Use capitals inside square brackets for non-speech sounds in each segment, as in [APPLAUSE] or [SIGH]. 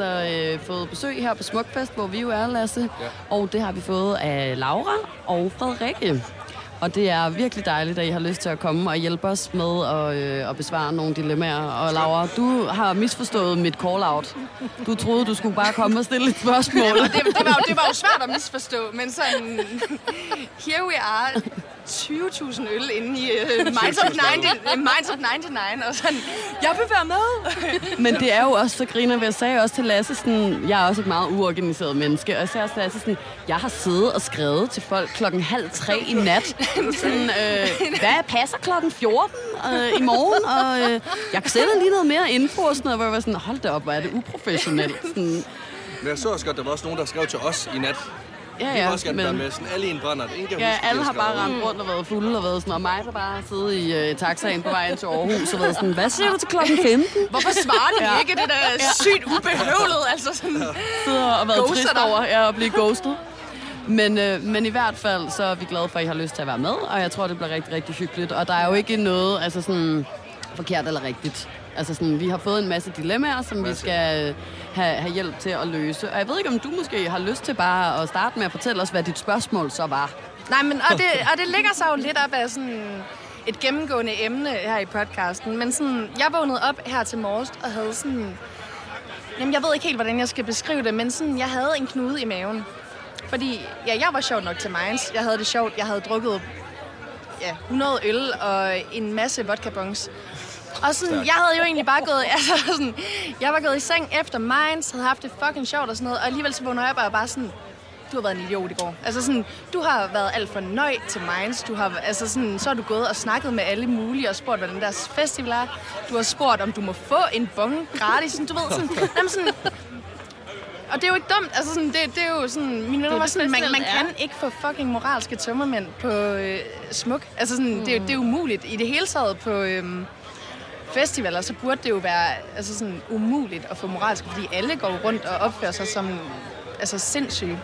altså øh, fået besøg her på Smukfest, hvor vi jo er, Lasse. Ja. Og det har vi fået af Laura og Frederikke. Og det er virkelig dejligt, at I har lyst til at komme og hjælpe os med at, øh, at besvare nogle dilemmaer. Og Laura, du har misforstået mit call-out. Du troede, du skulle bare komme og stille et spørgsmål. Jamen, [LAUGHS] det, det, var, jo- det var jo svært at misforstå, men sådan... [LAUGHS] Here we are. 20.000 øl inde i uh, Minds, of 90, uh, Minds of 99, og sådan, jeg vil være med. [LAUGHS] Men det er jo også så griner, jeg sagde også til Lasse, sådan, jeg er også et meget uorganiseret menneske, og jeg sagde også til Lasse, sådan, jeg har siddet og skrevet til folk klokken halv tre i nat. [LAUGHS] Sådan, øh, hvad passer klokken 14 øh, i morgen? Og øh, jeg kan sende lige noget mere info og sådan noget, hvor jeg var sådan, hold da op, hvor er det uprofessionelt. Sådan, Men jeg så også godt, der var også nogen, der skrev til os i nat. Ja, Vi vil ja, også gerne være med. Sådan alle i en brænder. Ingen kan Ja, huske, alle de har bare rendt rundt og været fulde og været sådan, og mig, der bare har siddet i øh, taxaen på vej ind til Aarhus og været sådan, hvad siger du til klokken [LAUGHS] 15? Hvorfor svarer du Ja. ikke? Det der er sygt ubehøvlet, altså sådan... sidder og været Ghoster trist dig. over ja, at blive ghostet. Men, øh, men i hvert fald, så er vi glade for, at I har lyst til at være med, og jeg tror, det bliver rigtig, rigtig hyggeligt. Og der er jo ikke noget altså sådan, forkert eller rigtigt. Altså sådan, vi har fået en masse dilemmaer, som vi skal øh, have, have hjælp til at løse. Og jeg ved ikke, om du måske har lyst til bare at starte med at fortælle os, hvad dit spørgsmål så var. Nej, men og det, og det ligger sig jo lidt op af sådan et gennemgående emne her i podcasten. Men sådan, jeg vågnede op her til morges og havde sådan... Jamen, jeg ved ikke helt, hvordan jeg skal beskrive det, men sådan, jeg havde en knude i maven. Fordi, ja, jeg var sjov nok til Mainz. Jeg havde det sjovt. Jeg havde drukket ja, 100 øl og en masse vodka-bongs. Og sådan, jeg havde jo egentlig bare gået, [LAUGHS] altså sådan, jeg var gået i seng efter Mainz, havde haft det fucking sjovt og sådan noget, og alligevel så vågner jeg er bare sådan, du har været en idiot i går. Altså sådan, du har været alt for nøj til Mainz. Du har, altså sådan, så har du gået og snakket med alle mulige og spurgt, hvordan deres festival er. Du har spurgt, om du må få en bong gratis. Sådan, du ved, sådan, [LAUGHS] jamen sådan, og det er jo ikke dumt. Altså sådan, det, det er jo sådan, mine venner var sådan, man, man kan ikke få fucking moralske tømmermænd på øh, smuk. Altså sådan, mm. det, er det er umuligt. I det hele taget på øhm, festivaler, så burde det jo være altså sådan, umuligt at få moralske, fordi alle går rundt og opfører sig som altså, sindssyge.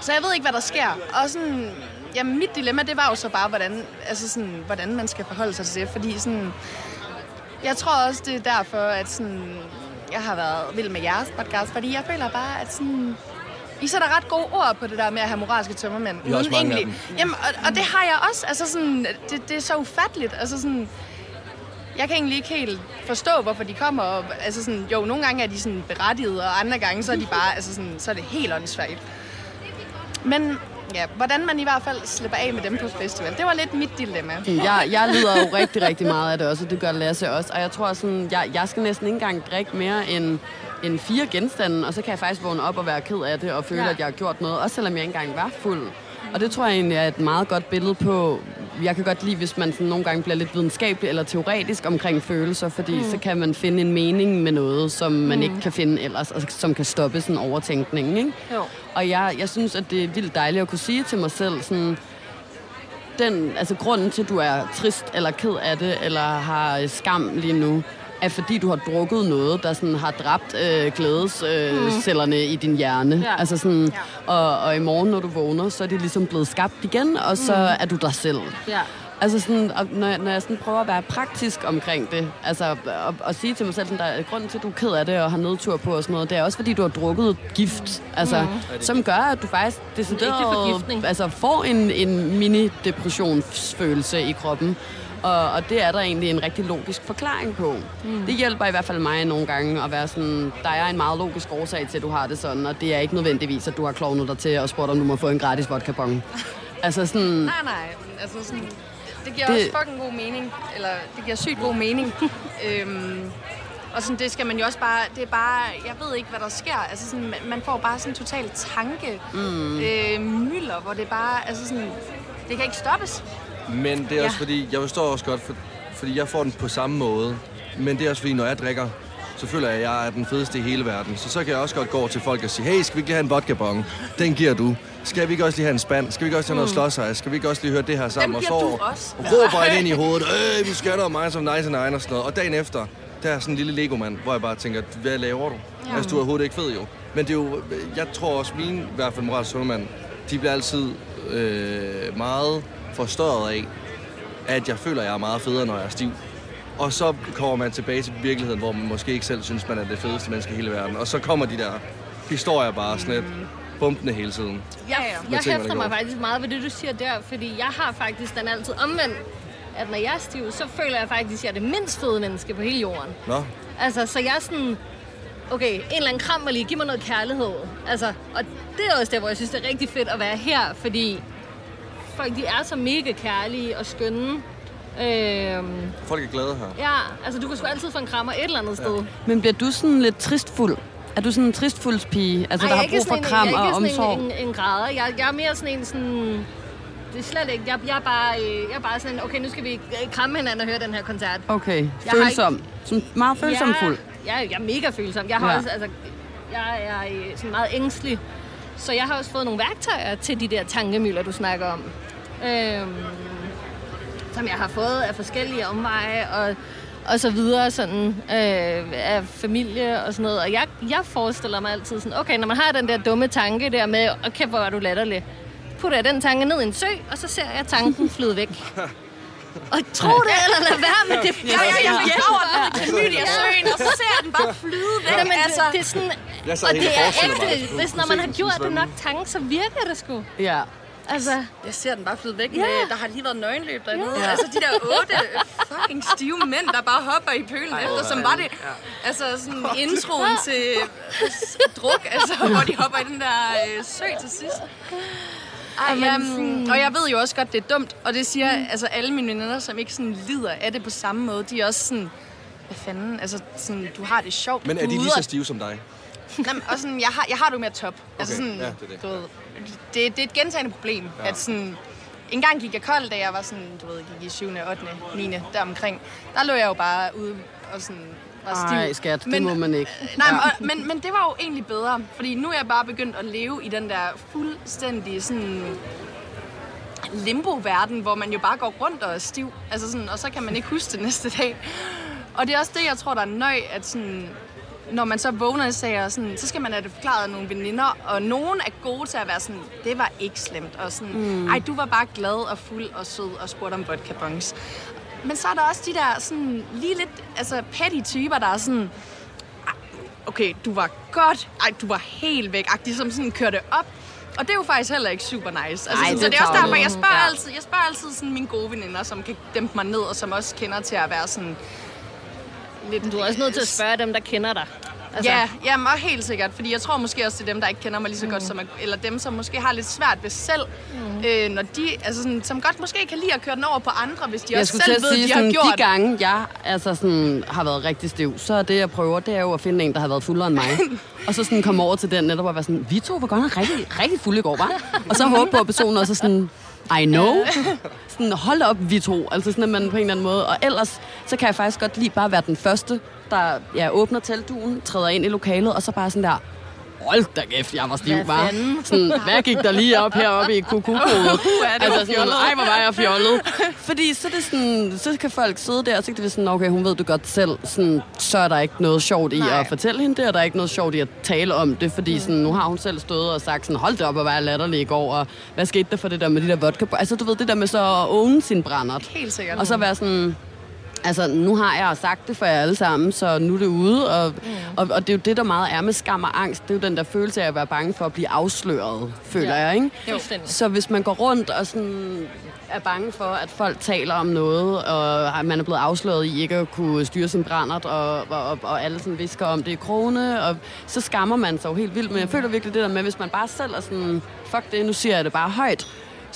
Så jeg ved ikke, hvad der sker. Og sådan, jamen, mit dilemma, det var jo så bare, hvordan, altså sådan, hvordan man skal forholde sig til det. Fordi sådan, jeg tror også, det er derfor, at sådan, jeg har været vild med jeres podcast, fordi jeg føler bare, at sådan, I sætter ret gode ord på det der med at have moralske tømmermænd. Vi har også mange af egentlig- Jamen, og, og, det har jeg også. Altså sådan, det, det er så ufatteligt. Altså sådan, jeg kan egentlig ikke helt forstå, hvorfor de kommer. Og, altså sådan, jo, nogle gange er de sådan berettiget, og andre gange så er de bare, altså sådan, så er det helt åndssvagt. Men ja, hvordan man i hvert fald slipper af med dem på festival, det var lidt mit dilemma. Jeg, jeg lider jo rigtig, rigtig meget af det også, og det gør Lasse også. Og jeg tror sådan, jeg, jeg skal næsten ikke engang drikke mere end, end fire genstande, og så kan jeg faktisk vågne op og være ked af det, og føle, Ja. at jeg har gjort noget, også selvom jeg ikke engang var fuld. Og det tror jeg egentlig er et meget godt billede på, jeg kan godt lide, hvis man sådan nogle gange bliver lidt videnskabelig eller teoretisk omkring følelser, fordi mm. så kan man finde en mening med noget, som man mm. ikke kan finde ellers, og som kan stoppe sådan en overtænkning. Ikke? Jo. Og jeg, jeg synes, at det er vildt dejligt at kunne sige til mig selv, sådan, den, altså grunden til, at du er trist eller ked af det, eller har skam lige nu, er fordi, du har drukket noget, der sådan har dræbt øh, glædescellerne øh, cellerne i din hjerne. Ja. Altså sådan, og, og i morgen, når du vågner, så er det ligesom blevet skabt igen, og så er du dig selv. Ja. Altså sådan, og når, jeg, når jeg sådan prøver at være praktisk omkring det, altså at, at sige til mig selv, sådan, der er grunden til, at du er ked af det og har nedtur på og sådan noget, det er også fordi, du har drukket gift, altså, mm. som gør, at du faktisk decideret, forgiftning. altså, får en, en mini-depressionsfølelse i kroppen. Og, og det er der egentlig en rigtig logisk forklaring på. Mm. Det hjælper i hvert fald mig nogle gange at være sådan, der er en meget logisk årsag til, at du har det sådan, og det er ikke nødvendigvis, at du har klovnet dig til og spurgt, om du må få en gratis vodka. [LAUGHS] Altså sådan, Nej, nej. Altså sådan, det giver Det- også fucking god mening. Eller det giver sygt god mening. [LAUGHS] øhm, og sådan, det skal man jo også bare... Det er bare... Jeg ved ikke, hvad der sker. Altså sådan, man- man får bare sådan en total tanke mm. øh, mylder, hvor det bare... Altså sådan, det kan ikke stoppes. Men det er også Ja. fordi, jeg forstår også godt, for, fordi jeg får den på samme måde. Men det er også fordi, når jeg drikker, så føler jeg, at jeg er den fedeste i hele verden. Så så kan jeg også godt gå over til folk og sige, hey, skal vi ikke lige have en vodka -bong? Den giver du. Skal vi ikke også lige have en spand? Skal vi ikke også have noget slåsejs? Skal vi ikke også lige høre det her sammen? Dem og så også. råber jeg ind i hovedet, øh, vi skal noget mig som nice and og sådan noget. Og dagen efter, der er sådan en lille Lego-mand, hvor jeg bare tænker, hvad laver du? Ja. Altså, du er overhovedet ikke fed jo. Men det er jo, jeg tror også, mine, i hvert fald sundemand, de bliver altid øh, meget forstørret af, at jeg føler, at jeg er meget federe, når jeg er stiv. Og så kommer man tilbage til virkeligheden, hvor man måske ikke selv synes, man er det fedeste menneske i hele verden. Og så kommer de der historier bare sådan lidt bumpende hele tiden. Jeg, ja. jeg ting, hæfter mig faktisk meget ved det, du siger der, fordi jeg har faktisk den altid omvendt, at når jeg er stiv, så føler jeg faktisk, at jeg er det mindst fede menneske på hele jorden. Nå, Altså, så jeg er sådan, okay, en eller anden kram mig lige, giv mig noget kærlighed. Altså, og det er også der, hvor jeg synes, det er rigtig fedt at være her, fordi folk, de er så mega kærlige og skønne. Øhm, folk er glade her. ja, altså du kan sgu altid få en krammer et eller andet sted. Men bliver du sådan lidt tristfuld? Er du sådan en tristfuldspige, altså Ej, der jeg har ikke brug for sådan en- kram jeg og er ikke omsorg? sådan en, en, en græder. Jeg, jeg er mere sådan en sådan... Det er slet ikke. Jeg, jeg, er bare, øh, jeg er bare sådan en, okay, nu skal vi øh, kramme hinanden og høre den her koncert. Okay, har følsom. Sådan meget følsomfuld. Ja, jeg er mega følsom. Jeg har Ja. også, altså, jeg er øh, sådan meget ængstelig. Så jeg har også fået nogle værktøjer til de der tankemøller, du snakker om. Øhm, som jeg har fået af forskellige omveje og, og så videre sådan, øh, af familie og sådan noget. Og jeg, jeg forestiller mig altid sådan, okay, når man har den der dumme tanke der med, okay, hvor er du latterlig, putter jeg den tanke ned i en sø, og så ser jeg tanken flyde væk. [LAUGHS] Og tro det eller lad være med det. Ja, ja, ja, jeg graver ned i Klamydia-søen, og så ser jeg den bare flyde væk. Jamen, altså, det, det er sådan, og helt det er ægte. Hvis når man har den gjort det nok tanker, så virker det sgu. Ja. Altså, jeg ser den bare flyde væk. Ja. Med, der har lige været nøgenløb dernede. Ja. Altså de der otte fucking stive mænd, der bare hopper i pølen Ej, efter, som var det altså sådan introen til druk, altså hvor de hopper i den der øh, sø til sidst. Ej, um, og jeg ved jo også godt, det er dumt, og det siger mm. altså alle mine venner, som ikke sådan lider af det på samme måde, de er også sådan, hvad fanden, altså sådan, du har det sjovt. Men er du de lige så og- stive som dig? Nej, men også sådan, jeg har, jeg har det jo med at top. Altså Okay, sådan, ja, det er det. Du ved, det, det er et gentagende problem, ja. at sådan... En gang gik jeg kold, da jeg var sådan, du ved, gik i 7., 8., 9. deromkring. Der lå jeg jo bare ude og sådan var stiv. Ej, skat, det må man ikke. Nej, men, og, men, men det var jo egentlig bedre, fordi nu er jeg bare begyndt at leve i den der fuldstændig sådan limbo-verden, hvor man jo bare går rundt og er stiv, altså sådan, og så kan man ikke huske det næste dag. Og det er også det, jeg tror, der er nøj, at sådan, når man så vågner i sager, sådan, så skal man have det forklaret af nogle veninder, og nogen er gode til at være sådan, det var ikke slemt, og sådan, mm. ej, du var bare glad og fuld og sød og spurgte om vodka bongs. Men så er der også de der sådan, lige lidt altså, petty typer, der er sådan, "Ej, okay, du var godt, ej, du var helt væk, agtig, som sådan kørte op. Og det er jo faktisk heller ikke super nice. Altså, Ej, sådan, det så det er også derfor, jeg spørger, Ja. ja. altid, jeg spørger altid sådan mine gode veninder, som kan dæmpe mig ned, og som også kender til at være sådan lidt... du er også nødt til at spørge dem, der kender dig. Altså. Ja, jamen, og helt sikkert, fordi jeg tror måske også, det er dem, der ikke kender mig lige så godt, som, eller dem, som måske har lidt svært ved selv, mm. øh, når de, altså sådan, som godt måske kan lide at køre den over på andre, hvis de Jeg også selv at ved, sige, de har sådan, gjort. de gange, jeg altså sådan, har været rigtig stiv, så er det, jeg prøver, det er jo at finde en, der har været fuldere end mig. [LAUGHS] og så sådan komme over til den netop og være sådan, vi to var godt nok rigtig, rigtig fulde i går, var? Og så håbe på, at personen også sådan, I know. Sådan, hold op, vi to. Altså sådan, at man på en eller anden måde. Og ellers, så kan jeg faktisk godt lige bare være den første, der ja, åbner teltduen, træder ind i lokalet, og så bare sådan der, hold da kæft, jeg var stiv, var. fanden? Sådan, hvad gik der lige op heroppe i var altså sådan, ej, hvor var jeg fjollet. Fordi så, det sådan, så kan folk sidde der, og så kan det sådan, okay, hun ved det godt selv. Sådan, så er der ikke noget sjovt i Nej. at fortælle hende det, og der er ikke noget sjovt i at tale om det, fordi sådan, nu har hun selv stået og sagt sådan, hold det op og være latterlig i går, og hvad skete der for det der med de der vodka? Altså, du ved, det der med så at own sin brændert. Helt sikkert. Og så være sådan, altså nu har jeg sagt det for jer alle sammen, så nu er det ude. Og, mm. og, og det er jo det, der meget er med skam og angst. Det er jo den der følelse af at være bange for at blive afsløret, føler Ja. jeg, ikke? Fuldstændig. Så hvis man går rundt og sådan er bange for, at folk taler om noget, og man er blevet afsløret i ikke at kunne styre sin brændert, og, og, og, og alle sådan visker om det i krone, og så skammer man sig jo helt vildt. Men jeg føler virkelig det der med, hvis man bare selv er sådan, fuck det, nu siger jeg det bare højt,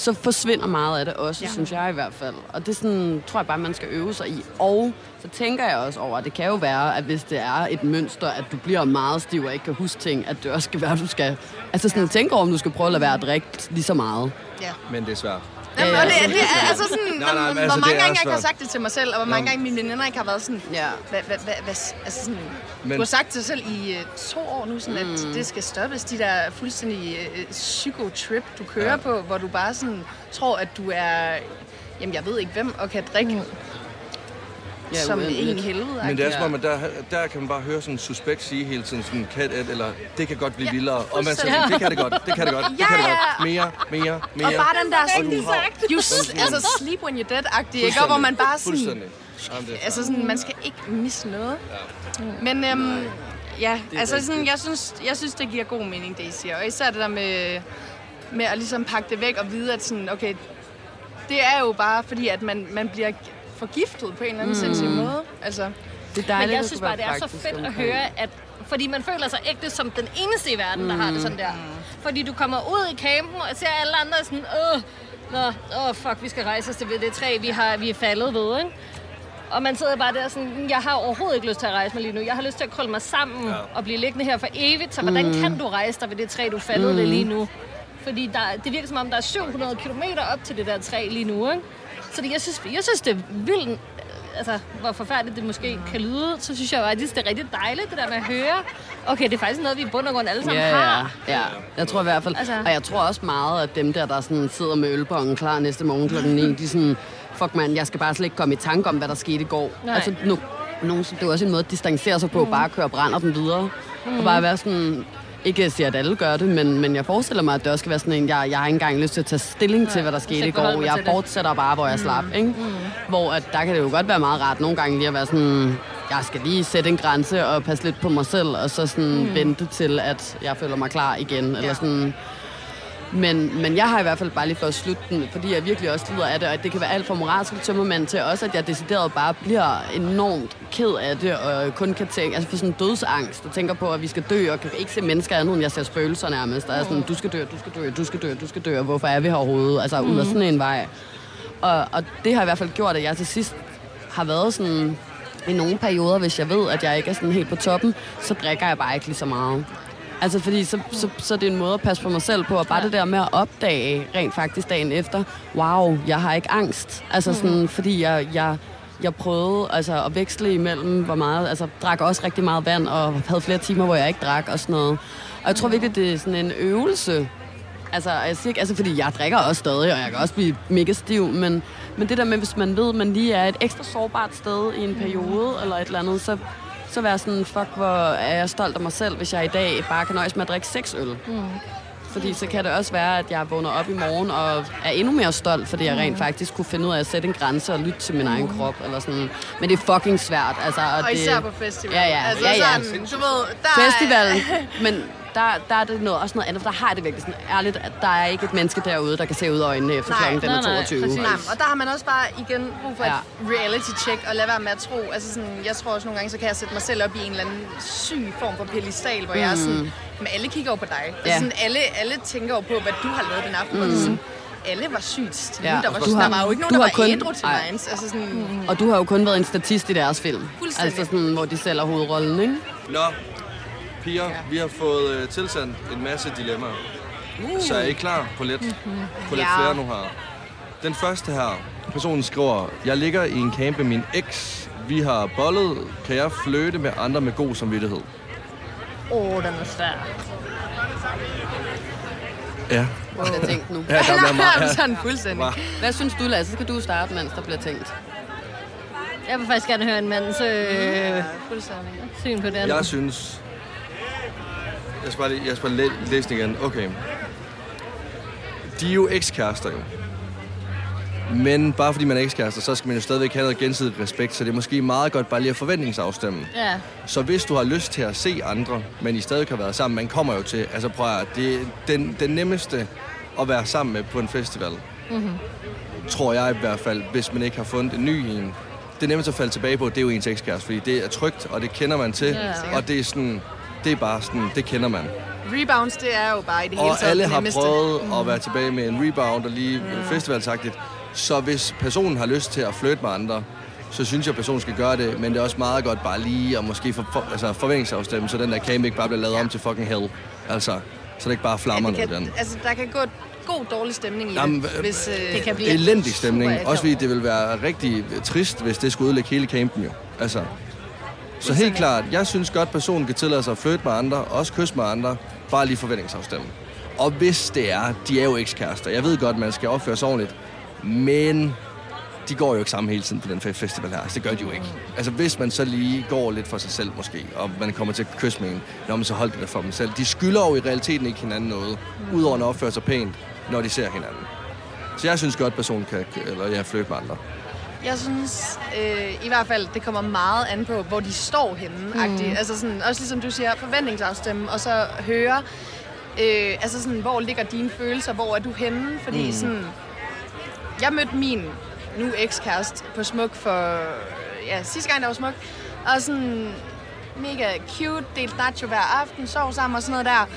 så forsvinder meget af det også, ja. synes jeg i hvert fald. Og det sådan, tror jeg bare, man skal øve sig i. Og så tænker jeg også over, at det kan jo være, at hvis det er et mønster, at du bliver meget stiv og ikke kan huske ting, at det også skal være, at du skal... Altså sådan, tænke over, om du skal prøve at lade være at drikke lige så meget. Ja. Men det er svært. Jamen, Ja, og det, det er altså sådan, Nej, nej, hvor altså, mange gange jeg ikke har svært. sagt det til mig selv, og hvor mange gange mine veninder ikke har været sådan, Ja. hvad, hvad, hvad, hvad, altså sådan, Men- du har sagt til dig selv i uh, to år nu, sådan, at det skal stoppes, de der fuldstændig uh, psykotrip, du kører Ja. ja. på, hvor du bare sådan tror, at du er, jamen jeg ved ikke hvem, og kan drikke mm. Ja, som en helvede. Men det er som om, at der, der kan man bare høre sådan en suspekt sige hele tiden, sådan kat et, eller det kan godt blive ja, vildere. Og man siger, det kan det godt, det kan det godt, det Ja, kan det ja. godt. Mere, mere, mere. Og bare den der sådan, Rigtig sagt. you, altså sleep when you're dead-agtige, ikke? Og hvor man bare sådan, det er Altså sådan, man skal ikke misse noget. Men øhm, ja, altså sådan, jeg synes, jeg synes, det giver god mening, det I siger. Og især det der med, med at ligesom pakke det væk og vide, at sådan, okay, det er jo bare fordi, at man, man bliver forgiftet på en eller anden mm. sindssyg måde. Altså, Det er dejligt, Men jeg synes bare, det er så fedt at høre, at fordi man føler sig ægte som den eneste i verden, der har det sådan der. Fordi du kommer ud i campen og ser alle andre sådan, åh, nå, åh, fuck, vi skal rejse os til det træ, vi, har, vi er faldet ved, ikke? Og man sidder bare der sådan, jeg har overhovedet ikke lyst til at rejse mig lige nu. Jeg har lyst til at krølle mig sammen ja. og blive liggende her for evigt. Så hvordan kan du rejse dig ved det træ, du faldet mm. ved lige nu? Fordi der, det virker som om, der er 700 km op til det der træ lige nu, ikke? Så det, jeg, synes, jeg synes, det er vildt, altså, hvor forfærdeligt det måske kan lyde, så synes jeg faktisk, det er rigtig dejligt, det der med at høre. Okay, det er faktisk noget, vi i bund og grund alle sammen Ja, har. ja, ja. Jeg tror i hvert fald, Altså- og jeg tror også meget, at dem der, der sådan sidder med ølbongen klar næste morgen klokken 9, de sådan, fuck man, jeg skal bare slet ikke komme i tanke om, hvad der skete i går. Nej. Altså, no, nogen, det er også en måde at distancere sig på, mm. bare at køre og brænder den videre. Mm. Og bare være sådan, ikke at sige, at alle gør det, men, men jeg forestiller mig, at det også skal være sådan en, jeg, jeg har ikke engang lyst til at tage stilling til, hvad der skete i går. Jeg til det. fortsætter bare, hvor jeg slap. Ikke? Hvor at der kan det jo godt være meget rart nogle gange lige at være sådan, jeg skal lige sætte en grænse og passe lidt på mig selv, og så sådan mm. vente til, at jeg føler mig klar igen. Eller sådan, men, men jeg har i hvert fald bare lige for at slutte den, fordi jeg virkelig også lider af det, og det kan være alt fra moralsk tømmermand til også, at jeg decideret bare bliver enormt ked af det, og kun kan tænke, altså for sådan dødsangst, og tænker på, at vi skal dø, og kan ikke se mennesker andet, end jeg ser spøgelser nærmest. Der er sådan, du skal dø, du skal dø, du skal dø, du skal dø, og hvorfor er vi her overhovedet? Altså ud af sådan en vej. Og, og det har i hvert fald gjort, at jeg til sidst har været sådan, i nogle perioder, hvis jeg ved, at jeg ikke er sådan helt på toppen, så drikker jeg bare ikke lige så meget. Altså fordi så, så, så det er en måde at passe på mig selv på, og bare det der med at opdage rent faktisk dagen efter, wow, jeg har ikke angst. Altså sådan, fordi jeg, jeg, jeg prøvede altså, at veksle imellem, hvor meget, altså drak også rigtig meget vand, og havde flere timer, hvor jeg ikke drak og sådan noget. Og jeg tror virkelig, det er sådan en øvelse, Altså, jeg siger ikke, altså, fordi jeg drikker også stadig, og jeg kan også blive mega stiv, men, men det der med, hvis man ved, at man lige er et ekstra sårbart sted i en periode, eller et eller andet, så, så være sådan, fuck, hvor er jeg stolt af mig selv, hvis jeg i dag bare kan nøjes med at drikke seks øl. Mm. Fordi så kan det også være, at jeg vågner op i morgen og er endnu mere stolt, fordi jeg rent faktisk kunne finde ud af at sætte en grænse og lytte til min egen krop. Eller sådan. Men det er fucking svært. Altså, og og det, især på festival. Ja, ja. Altså, ja, ja. Sådan, du ved, der Festivalen, [LAUGHS] men der, der er det noget, også noget andet, for der har jeg det virkelig sådan ærligt, at der er ikke et menneske derude, der kan se ud af øjnene efter Nej. klokken den er Nej, nej, 22. præcis. Nej, og der har man også bare igen brug for Ja. et reality check og lade være med at tro. Altså sådan, jeg tror også nogle gange, så kan jeg sætte mig selv op i en eller anden syg form for pedestal, hvor mm. jeg er sådan, men alle kigger jo på dig. Altså Ja. sådan, alle, alle tænker jo på, hvad du har lavet den aften. Mm. Og det sådan, alle var sygt til Ja, der, var, du der har- var jo ikke nogen, du der var kun- ædru til minds. Altså sådan, Og du har jo kun været en statist i deres film. Fuldstændig. Altså sådan, hvor de sælger hovedrollen, ikke? Nå, piger, vi har fået øh, tilsendt en masse dilemmaer. Uh. Så er I klar på lidt, på lidt Ja. flere nu her? Den første her, personen skriver, jeg ligger i en camp med min eks. Vi har bollet. Kan jeg flytte med andre med god samvittighed? Åh, oh, den er svær. Ja. Jeg tænkte nu. [LAUGHS] Ja, der bliver meget. Ja. [LAUGHS] sådan fuldstændig. Hva? Hvad synes du, Lasse? Så skal du starte, mens der bliver tænkt. Jeg vil faktisk gerne høre en mands øh, Fuldstændig. syn på den. Jeg synes... Jeg skal bare, jeg skal bare læ- læse den igen. Okay. De er jo ekskærester jo. Men bare fordi man er ekskærester, så skal man jo stadigvæk have noget gensidig respekt, så det er måske meget godt bare lige at forventningsafstemme. Ja. Så hvis du har lyst til at se andre, men I stadig har været sammen, man kommer jo til, altså prøv at det er den, den nemmeste at være sammen med på en festival. Mm-hmm. Tror jeg i hvert fald, hvis man ikke har fundet en ny en. Det nemmeste at falde tilbage på, det er jo ens ekskæreste, fordi det er trygt, og det kender man til. Ja. Og det er sådan, det er bare sådan, det kender man. Rebounds, det er jo bare i det hele Og taget alle det har prøvet at være tilbage med en rebound og lige mm. festivalsagtigt. Så hvis personen har lyst til at flytte med andre, så synes jeg, at personen skal gøre det. Men det er også meget godt bare lige at måske for, for, altså forventningsafstemme, så den der camp ikke bare bliver lavet om til fucking hell. Altså, så det ikke bare flammer det noget den. altså, der kan gå god dårlig stemning i Jamen, det, hvis øh, det kan blive Elendig stemning. Også fordi det vil være rigtig trist, hvis det skulle ødelægge hele campen jo. Altså. Så helt klart, jeg synes godt, personen kan tillade sig at flytte med andre, også kysse med andre, bare lige forventningsafstemme. Og hvis det er, de er jo ekskærester. Jeg ved godt, man skal opføre sig ordentligt, men de går jo ikke sammen hele tiden på den festival her. Så det gør de jo ikke. Altså, hvis man så lige går lidt for sig selv måske, og man kommer til at kysse med en, når man så holder det der for dem selv. De skylder jo i realiteten ikke hinanden noget, udover at opføre sig pænt, når de ser hinanden. Så jeg synes godt, personen kan, eller jeg flytte med andre. Jeg synes øh, i hvert fald, det kommer meget an på, hvor de står henne. Mm. Altså sådan, også ligesom du siger, forventningsafstemme, og så høre, øh, altså sådan, hvor ligger dine følelser, hvor er du henne? Fordi mm. sådan, jeg mødte min nu ekskæreste på Smuk for, ja, sidste gang der var Smuk, og sådan mega cute, delt nacho hver aften, sov sammen og sådan noget der.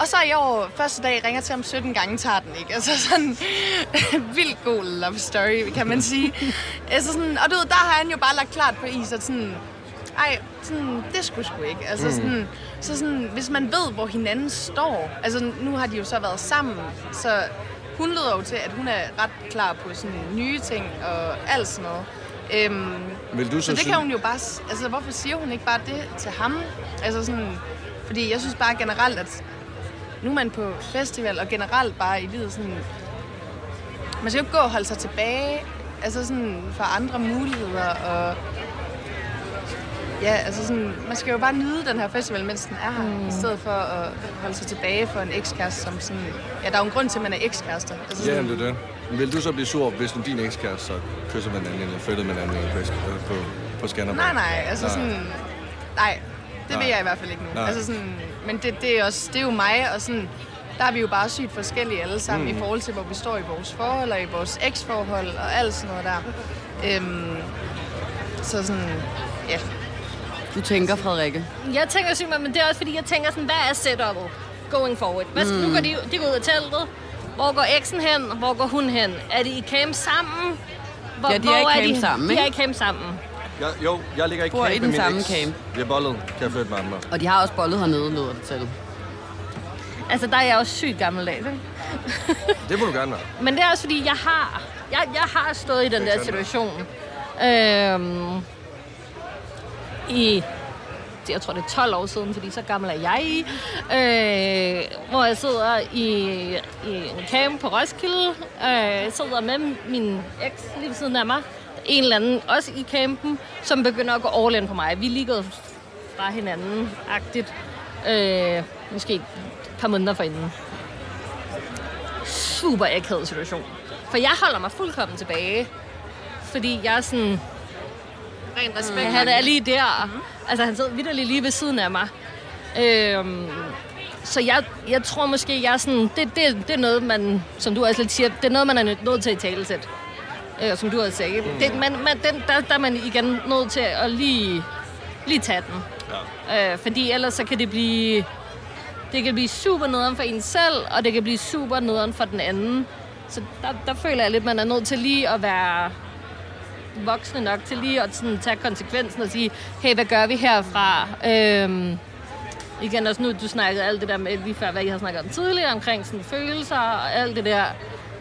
Og så i år, første dag, ringer til ham 17 gange, tager den ikke. Altså sådan, [LAUGHS] vildt god love story, kan man sige. altså sådan, og du ved, der har han jo bare lagt klart på is, at sådan, ej, sådan, det skulle sgu ikke. Altså mm. sådan, så sådan, hvis man ved, hvor hinanden står, altså nu har de jo så været sammen, så hun lyder jo til, at hun er ret klar på sådan nye ting og alt sådan noget. Øhm, Vil du så, så det synes- kan hun jo bare... Altså, hvorfor siger hun ikke bare det til ham? Altså sådan... Fordi jeg synes bare generelt, at nu er man på festival, og generelt bare i livet sådan... Man skal jo ikke gå og holde sig tilbage, altså sådan for andre muligheder, og... Ja, altså sådan, man skal jo bare nyde den her festival, mens den er her, mm. i stedet for at holde sig tilbage for en ekskæreste, som sådan... Ja, der er jo en grund til, at man er ekskærester. Altså Ja, sådan, men det er det. Men Vil du så blive sur, hvis nu din ekskæreste så kysser med en anden, eller flytter med en anden på, øh, på, på Skanderborg? Nej, nej, altså nej. sådan... Nej, det Nej. vil jeg i hvert fald ikke nu. Nej. Altså sådan, men det, det, er også, det er jo mig, og sådan, der er vi jo bare sygt forskellige alle sammen mm. i forhold til, hvor vi står i vores forhold, og i vores eksforhold, og alt sådan noget der. Øhm, så sådan, ja. Du tænker, Frederikke. Jeg tænker sygt, men det er også fordi, jeg tænker sådan, hvad er setup'et going forward? Hvad, mm. Nu går de, de går ud af teltet. Hvor går eksen hen? Hvor går hun hen? Er de i camp sammen? Hvor, Ja, de er i camp sammen, De er i ikke? camp sammen. Jeg, jo, jeg ligger i Bor camp i med den min samme eks. camp. Vi har bollet. Kan jeg flytte med andre? Og de har også bollet hernede, lyder det til. Altså, der er jeg også sygt gammeldags, ikke? [LAUGHS] Det må du gerne være. Men det er også fordi, jeg har, jeg, jeg har stået i den der situation. Øhm, I, jeg tror det er 12 år siden, fordi så gammel er jeg i. Øh, hvor jeg sidder i, i en camp på Roskilde. Øh, sidder med min eks lige ved siden af mig. En eller anden, også i campen, som begynder at gå all in på mig. Vi er lige gået fra hinanden-agtigt. Øh, måske et par måneder forinden super akavet situation. For jeg holder mig fuldkommen tilbage. Fordi jeg er sådan... Ren respekt. Han er lige der. Mm-hmm. Altså, han sidder vidderligt lige ved siden af mig. Øhm, så jeg, jeg tror måske, jeg er sådan... Det, det, det er noget, man... Som du også lidt siger, det er noget, man er nødt- til at tale sæt. Øh, som du også sagde. Mm. Det, man, man, den, der, der er man igen nødt til at lige, lige tage den. Ja. Øh, fordi ellers så kan det blive... Det kan blive super nederen for en selv, og det kan blive super nederen for den anden. Så der, der føler jeg lidt, man er nødt til lige at være voksne nok til lige at sådan, tage konsekvensen og sige, hey, hvad gør vi herfra? Øhm, igen også nu, du snakkede alt det der med lige før, hvad I har snakket om tidligere, omkring sådan, følelser og alt det der.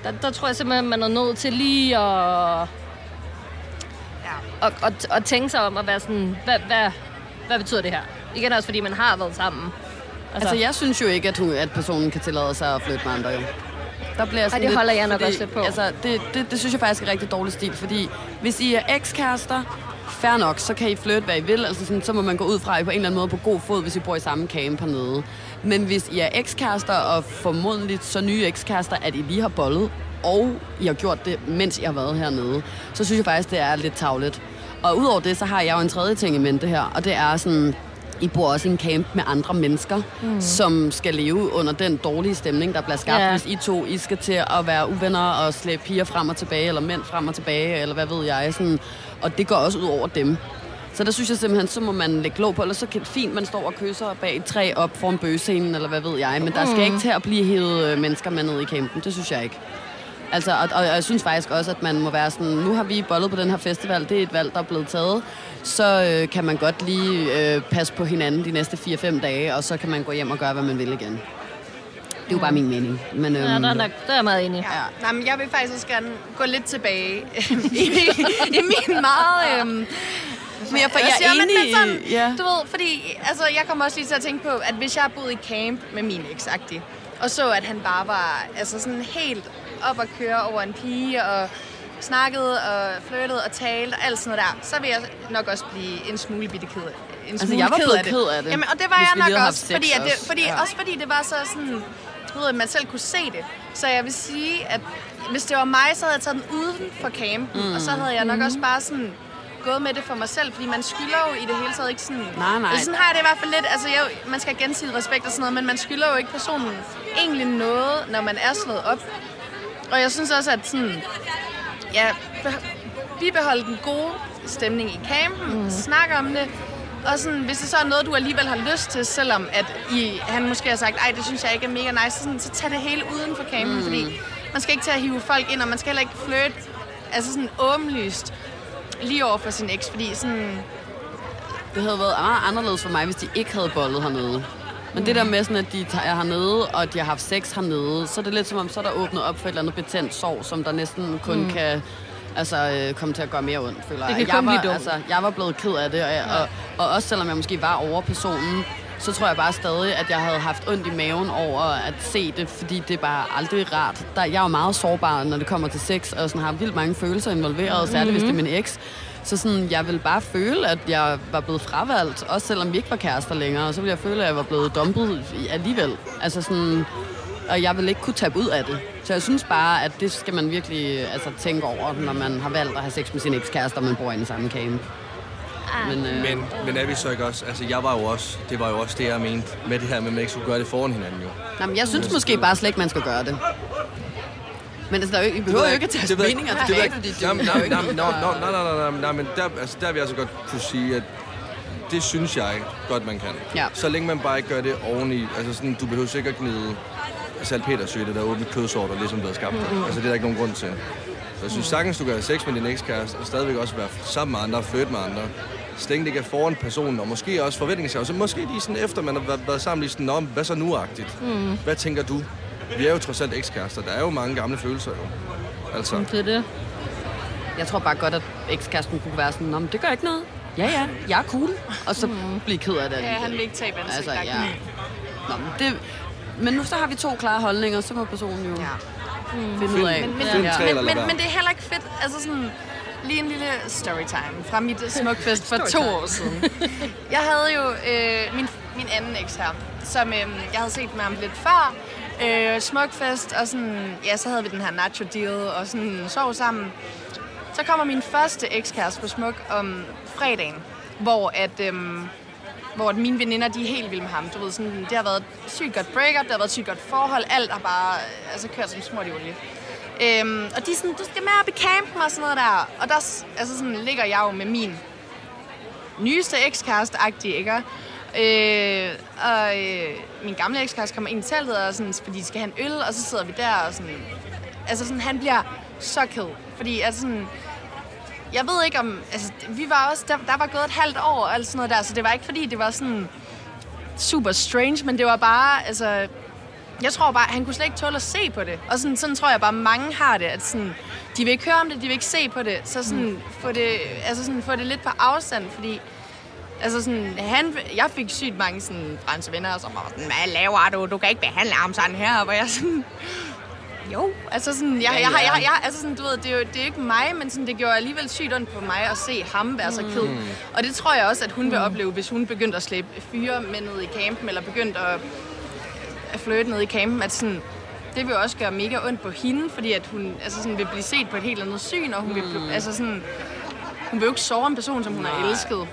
Der, der tror jeg simpelthen, man er nødt til lige at, Ja. at, at, at tænke sig om at være sådan, hvad, hvad, hvad betyder det her? Igen også, fordi man har været sammen. Altså, jeg synes jo ikke, at, hun, at personen kan tillade sig at flytte med andre, jo. Der bliver sådan det lidt, holder jeg nok fordi, også lidt på. Altså, det, det, det, synes jeg faktisk er rigtig dårlig stil, fordi hvis I er ekskærester, fair nok, så kan I flytte, hvad I vil. Altså sådan, så må man gå ud fra, at I på en eller anden måde på god fod, hvis I bor i samme camp hernede. Men hvis I er ekskærester, og formodentlig så nye ekskærester, at I lige har bollet, og I har gjort det, mens I har været hernede, så synes jeg faktisk, det er lidt tavlet. Og udover det, så har jeg jo en tredje ting i mente her, og det er sådan, I bor også i en camp med andre mennesker, mm. som skal leve under den dårlige stemning, der bliver skabt, ja. hvis I to I skal til at være uvenner og slæbe piger frem og tilbage, eller mænd frem og tilbage, eller hvad ved jeg. Sådan. Og det går også ud over dem. Så der synes jeg simpelthen, så må man lægge låg på, eller så kan det fint, man står og kysser bag et træ op foran bøgescenen, eller hvad ved jeg. Men der skal ikke til at blive hævet øh, mennesker med ned i campen. Det synes jeg ikke. Altså, og, og jeg synes faktisk også, at man må være sådan, nu har vi bollet på den her festival, det er et valg, der er blevet taget, så øh, kan man godt lige øh, passe på hinanden de næste 4-5 dage, og så kan man gå hjem og gøre, hvad man vil igen. Det er jo bare min mening. Men, øhm, Ja, der, er nok, der er jeg meget enig. Ja. Nej, men jeg vil faktisk også gerne gå lidt tilbage [LAUGHS] i, [LAUGHS] i min meget... Øhm, Men jeg, for jeg siger, er men- enig men sådan. Ja. Du ved, fordi altså, jeg kommer også lige til at tænke på, at hvis jeg boede i camp med min eks og så at han bare var altså sådan helt op at køre over en pige, og snakkede og flirtede og talte og alt sådan noget der, så vil jeg nok også blive en smule bitte ked en smule jeg var ked af det. ked af det, Jamen, og det var jeg nok også, fordi, at det, også. fordi, Ja. også fordi det var så sådan, ved, at man selv kunne se det. Så jeg vil sige, at hvis det var mig, så havde jeg taget den uden for campen, mm. og så havde jeg nok også bare sådan gået med det for mig selv, fordi man skylder jo i det hele taget ikke sådan... Nej, nej. Altså, sådan har jeg det i hvert fald lidt. Altså, jeg, man skal have gensidig respekt og sådan noget, men man skylder jo ikke personen egentlig noget, når man er slået op. Og jeg synes også, at sådan... Ja, be- bibeholde den gode stemning i campen, mm. snakke om det, og sådan, hvis det så er noget, du alligevel har lyst til, selvom at I, han måske har sagt, ej, det synes jeg ikke er mega nice, så, sådan, så tag det hele uden for campen, mm. fordi man skal ikke til at hive folk ind, og man skal heller ikke flirte altså sådan åbenlyst lige over for sin eks, fordi sådan... Det havde været meget anderledes for mig, hvis de ikke havde bollet hernede. Men det der med sådan, at de tager hernede, og at de har haft sex hernede, så er det lidt som om, så er der åbnet op for et eller andet betændt sår, som der næsten kun mm. kan altså, øh, komme til at gøre mere ondt, føler Det jeg. kan kun jeg var, altså, jeg var blevet ked af det, og, jeg, og, og også selvom jeg måske var over personen, så tror jeg bare stadig, at jeg havde haft ondt i maven over at se det, fordi det er bare aldrig rart. Der, jeg er jo meget sårbar, når det kommer til sex, og sådan har vildt mange følelser involveret, særligt Mhm. hvis det er min eks. Så sådan, jeg vil bare føle, at jeg var blevet fravalgt, også selvom vi ikke var kærester længere, og så ville jeg føle, at jeg var blevet dumpet alligevel. Altså sådan, og jeg vil ikke kunne tabe ud af det. Så jeg synes bare, at det skal man virkelig altså, tænke over, når man har valgt at have sex med sin ekskæreste, og man bor i den samme camp. Men, øh, Men, men er vi så ikke også... Altså, jeg var jo også... Det var jo også det, jeg mente med det her med, at man ikke skulle gøre det foran hinanden, jo. nej, men jeg synes måske bare slet ikke, man skal gøre det. Men altså, der er jo, ikke- I behøver jo ikke at tage meninger tilbage, fordi det Jamen, er jo nej, ikke nej, nej, der- nej, nej, nej, nej, men der, altså, der vil jeg så godt kunne sige, at det synes jeg godt, man kan. Ja. Så længe man bare ikke gør det oveni. Altså sådan, du behøver sikkert gnide salpetersyre, det der åbne kødsår, der ligesom er blevet skabt. Mm-hmm. Altså det er der ikke nogen grund til. Så jeg synes sagtens, du kan have sex med din ekskæreste, og stadigvæk også være sammen med andre og flytte med andre. Det ikke er foran personen, og måske også forventningshav. Så måske lige sådan efter, man har været, sammen lige sådan, Nå, hvad så nu-agtigt? Mm. Hvad tænker du? Vi er jo trods alt ekskærester. Der er jo mange gamle følelser, jo. Altså, Det er det. Jeg tror bare godt, at ekskæresten kunne være sådan, men det gør ikke noget. Ja, ja, jeg er cool. Og så blive ked af det. Ja, han vil ikke tabe ansigt. Altså, ja. Nå, men, det, men nu så har vi to klare holdninger, så må personen jo Ja. finde ud af. Men, men, Find men, men, men det er heller ikke fedt. Altså sådan, lige en lille storytime fra mit [LAUGHS] smukfest for to år siden. [LAUGHS] Jeg havde jo øh, min, min anden eks her, som øh, jeg havde set med ham lidt før. Øh, smukfest, og sådan, ja, så havde vi den her nacho deal, og sådan sov sammen. Så kommer min første ekskæreste på smuk om fredagen, hvor at... Øhm, hvor at mine veninder, de er helt vilde med ham. Du ved, sådan, det har været et sygt godt breakup, det har været et sygt godt forhold, alt har bare altså, kørt som smurt i olie. Øhm, og de er sådan, du skal med op i campen og sådan noget der. Og der altså sådan, ligger jeg jo med min nyeste ekskæreste-agtige, ikke? Øh, og øh, min gamle ekskæreste kommer ind i teltet, og sådan, fordi de skal have en øl, og så sidder vi der og sådan... Altså sådan, han bliver så ked. Fordi altså sådan, jeg ved ikke om... Altså, vi var også... Der, der var gået et halvt år og sådan noget der, så det var ikke fordi, det var sådan super strange, men det var bare... Altså, jeg tror bare, han kunne slet ikke tåle at se på det. Og sådan, sådan tror jeg bare, mange har det, at sådan, de vil ikke høre om det, de vil ikke se på det. Så sådan, få, det, altså sådan, få det lidt på afstand, fordi Altså sådan, han, jeg fik sygt mange sådan, franske venner, som var sådan, hvad laver du? Du kan ikke behandle ham sådan her. Hvor jeg sådan, jo, altså sådan, jeg, jeg, jeg, jeg, jeg, altså sådan, du ved, det er jo det er ikke mig, men sådan, det gjorde alligevel sygt ondt på mig at se ham være så ked. Og det tror jeg også, at hun vil opleve, hvis hun begyndte at slæbe fyre med ned i campen, eller begyndte at, at flirte ned i campen, at sådan, det vil også gøre mega ondt på hende, fordi at hun altså sådan, vil blive set på et helt andet syn, og hun vil, blive, altså sådan, hun vil jo ikke sove en person, som hun har Nej. elsket.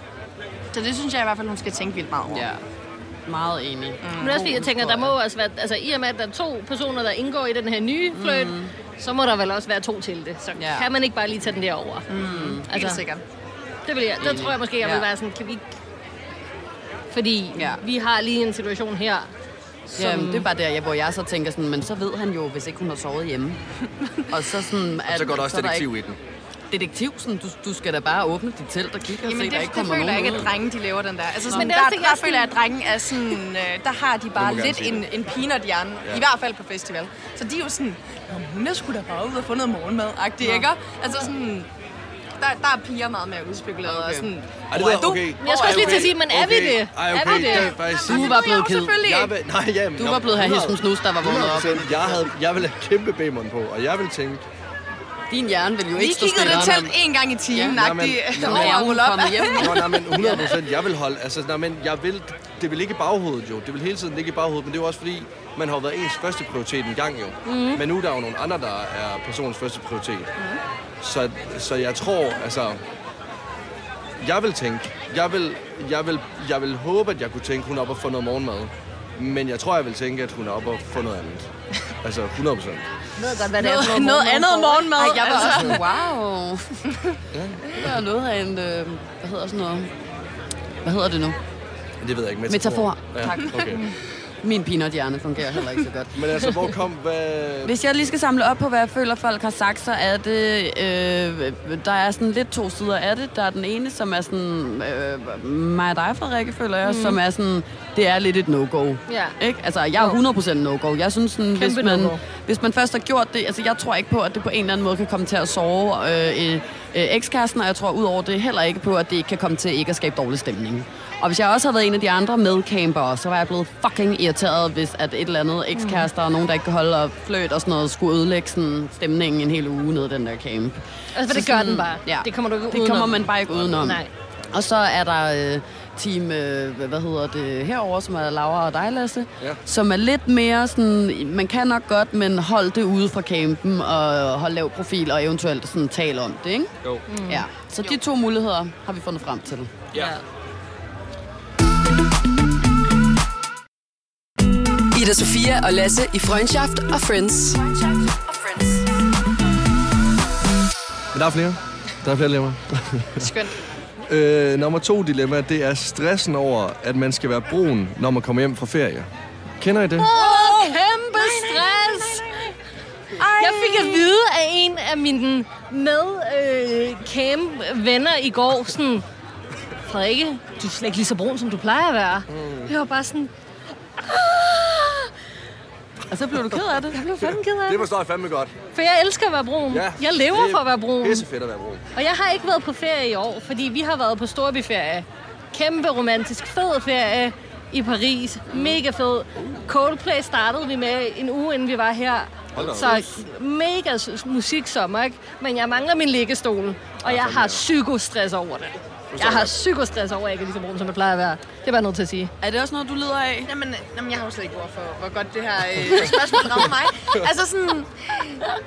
Så det synes jeg i hvert fald, hun skal tænke vildt meget over. Ja, meget enig. Mm. Men også fordi jeg tænker, der må også være, altså i og med, at der er to personer, der indgår i den her nye fløjt, mm. så må der vel også være to til det. Så Ja. kan man ikke bare lige tage den der over. Mm. Helt sikkert. Det vil jeg, der tror jeg måske, jeg vil Ja. være sådan, kan vi ikke... Fordi ja. vi har lige en situation her, som... Jamen, det er bare der, jeg, hvor jeg så tænker sådan, men så ved han jo, hvis ikke hun har sovet hjemme. [LAUGHS] og så sådan... Og så går der også er der detektiv i ikke, den. Detektiv, sådan, du, du skal da bare åbne dit telt og kigge og Jamen se, det, der ikke det kommer føler jeg nogen ikke, at drenge de laver den der. Altså sådan, Men der, det er der, det, der, jeg føler jeg, at sådan- drenge er sådan, øh, der har de bare lidt en, en peanut-hjerne. Ja. I hvert fald på festival. Så de er jo sådan, "Nå, hun er sgu da bare ude og få noget morgenmad-agtigt, ikke? Altså sådan, der, der er piger meget mere udspekuleret. Okay. Og sådan, Ej, det er jeg, du? okay. Jeg skulle også lige til at sige, men er vi det? Ej, Er okay, vi det? det faktisk Du var blevet ked. Jeg vil, nej, ja, Du var blevet her hispen snus, der var vågnet op. 100%. Jeg, havde, jeg ville have kæmpe bæmeren på, og jeg ville tænke, din hjerne vil jo Vi ikke stå kiggede stille. det telt en gang i timen, Ja. ja. Nå, men- agtigt, nå, over op. hjem. Nej, men [LAUGHS] 100 procent. Jeg vil holde... Altså, nej, men jeg vil... Det vil ligge i baghovedet jo. Det vil hele tiden ligge i baghovedet, men det er jo også fordi, man har jo været ens første prioritet en gang jo. Mm. Men nu er der jo nogle andre, der er personens første prioritet. Mm. Så, så jeg tror, altså... Jeg vil tænke... Jeg vil, jeg, vil, jeg vil håbe, at jeg kunne tænke, hun er oppe og få noget morgenmad. Men jeg tror, jeg vil tænke, at hun er oppe og få noget andet. Altså 100 procent. Ved godt, hvad det er for Noget, noget, noget andet morgenmad. Ej, jeg var altså. også sådan, wow. Det er noget af en, øh, hvad hedder sådan noget? Hvad hedder det nu? Det ved jeg ikke. Metafor. Ja, Tak. okay. Min peanuthjerne fungerer heller ikke så godt. Men altså, hvor kom... Hvad... Hvis jeg lige skal samle op på, hvad jeg føler, folk har sagt, så er det... Øh, der er sådan lidt to sider af det. Der er den ene, som er sådan... Øh, mig og dig, Frederikke, føler jeg, mm. som er sådan... Det er lidt et no-go. Ja. Ikke? Altså, jeg er 100% no-go. Jeg synes, sådan, hvis, Kæmpe man, no-go. hvis man først har gjort det... Altså, jeg tror ikke på, at det på en eller anden måde kan komme til at sove øh, øh, ekskæresten, og jeg tror udover det heller ikke på, at det ikke kan komme til ikke at skabe dårlig stemning. Og hvis jeg også havde været en af de andre medcampere, så var jeg blevet fucking irriteret, hvis at et eller andet ekskærester og nogen, der ikke kan holde og fløjt og sådan noget, skulle ødelægge sådan stemningen en hel uge nede i den der camp. Altså, for det Så gør sådan- den bare. Ja. Det kommer du ikke Det udenom. kommer man bare ikke udenom. Nej. Og så er der øh, team, øh, hvad hedder det, herover som er Laura og dig, Lasse, Ja. som er lidt mere sådan, man kan nok godt, men hold det ude fra campen og hold lav profil og eventuelt sådan tale om det, ikke? Jo. Mm. Ja, så de to muligheder har vi fundet frem til. Ja. Ida Sofia og Lasse i Freundschaft og Friends. Men der er flere. Der er flere dilemmaer. Skønt. Øh, nummer to dilemma, det er stressen over, at man skal være brun, når man kommer hjem fra ferie. Kender I det? Åh, kæmpe stress! Jeg fik at vide af en af mine med øh, camp venner i går, sådan, Frederikke, du er slet ikke lige så brun, som du plejer at være. Mm. Jeg var bare sådan, Og så blev du ked af det. jeg blev fandme ked af Det det. forstår jeg fandme godt. For jeg elsker at være brun. Ja, jeg lever det for at være brun. Pisse fedt at være brun. Og jeg har ikke været på ferie i år, fordi vi har været på storbyferie. Kæmpe romantisk, fed ferie i Paris. Mega fed. Coldplay startede vi med en uge, inden vi var her. Så mega musiksommer, ikke? Men jeg mangler min liggestol, og jeg har psykostress over det. Jeg har psykostress over, at jeg ikke er lige så brun, som jeg plejer at være. Det er bare nødt til at sige. Er det også noget, du lider af? Jamen, jamen, jeg har jo slet ikke ord for, hvor godt det her øh, [LAUGHS] spørgsmål rammer mig. Altså sådan,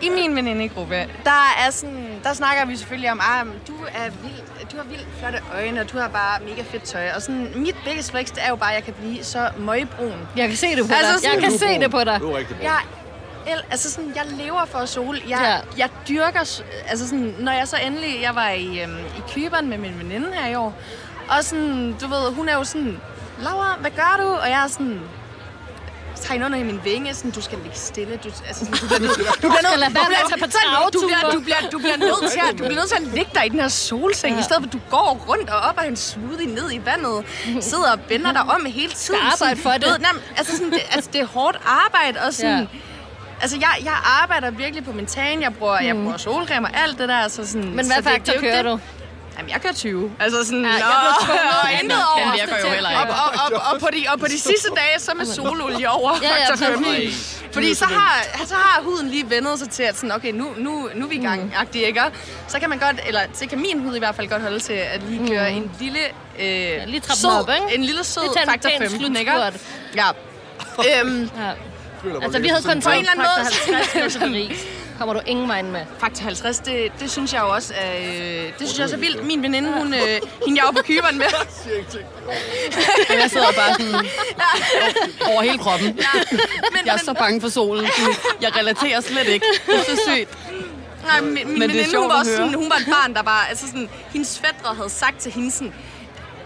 i min venindegruppe, der er sådan, der snakker vi selvfølgelig om, ah, men du er vild, du har vildt flotte øjne, og du har bare mega fedt tøj. Og sådan, mit biggest flex, det er jo bare, at jeg kan blive så møgbrun. Jeg kan se det på Altså dig. sådan- Jeg kan se det på dig. Du er rigtig brun. Jeg, el, altså sådan, jeg lever for sol. Jeg, Ja. jeg dyrker... Altså sådan, når jeg så endelig... Jeg var i, øhm, i Kyberen med min veninde her i år. Og sådan, du ved, hun er jo sådan... Laura, hvad gør du? Og jeg er sådan... Tager hende under i min vinge, sådan, du skal ligge stille. Du, altså, sådan, du bliver, nødt- [LAUGHS] du bliver nødt- du bliver- på sådan, du bliver, du bliver, du bliver nødt til at, du bliver nødt til at ligge dig i den her solseng, Ja. i stedet for at du går rundt og op af en smoothie ned i vandet, sidder og vender dig om hele tiden. Skal arbejde for du det. ved, nej, altså, sådan, det, altså, det er hårdt arbejde, og sådan, Ja. Altså, jeg, jeg arbejder virkelig på min tan. Jeg bruger, mm. jeg bruger solcreme og alt det der. Så sådan, Men så hvad det- det er faktor jo ikke kører det. du? Jamen, jeg kører 20. Altså sådan, Ja, jeg blev og intet Den over. virker jo heller Og, ikke. og, og, og, på de, og på de sidste dage, så med sololie over Ja, ja, faktor 15. præcis. Fordi så har, så har huden lige vendet sig til, at sådan, okay, nu, nu, nu er vi i gang, mm. ikke? Så kan man godt, eller så kan min hud i hvert fald godt holde til at lige køre mm. en lille, øh, ja, lige sød, den op, ikke? en lille sød faktor pæn 15, ikke? [LAUGHS] Ja. øhm, Ja. Føler mig Altså, vi havde sådan- kun På en eller anden måde- 50 til Paris. Kommer du ingen vejen med. Faktor 50, det, det synes jeg jo også er, øh, det synes jeg også er vildt. Min veninde, hun, øh, hende jeg var på kyberen med. [LAUGHS] Jeg sidder bare sådan over hele kroppen. Men, Jeg er så bange for solen. Jeg relaterer slet ikke. Det er så sygt. Nej, min, min Men det er veninde, hun var, også sådan, hun var et barn, der var, altså sådan, hendes fædre havde sagt til hende sådan,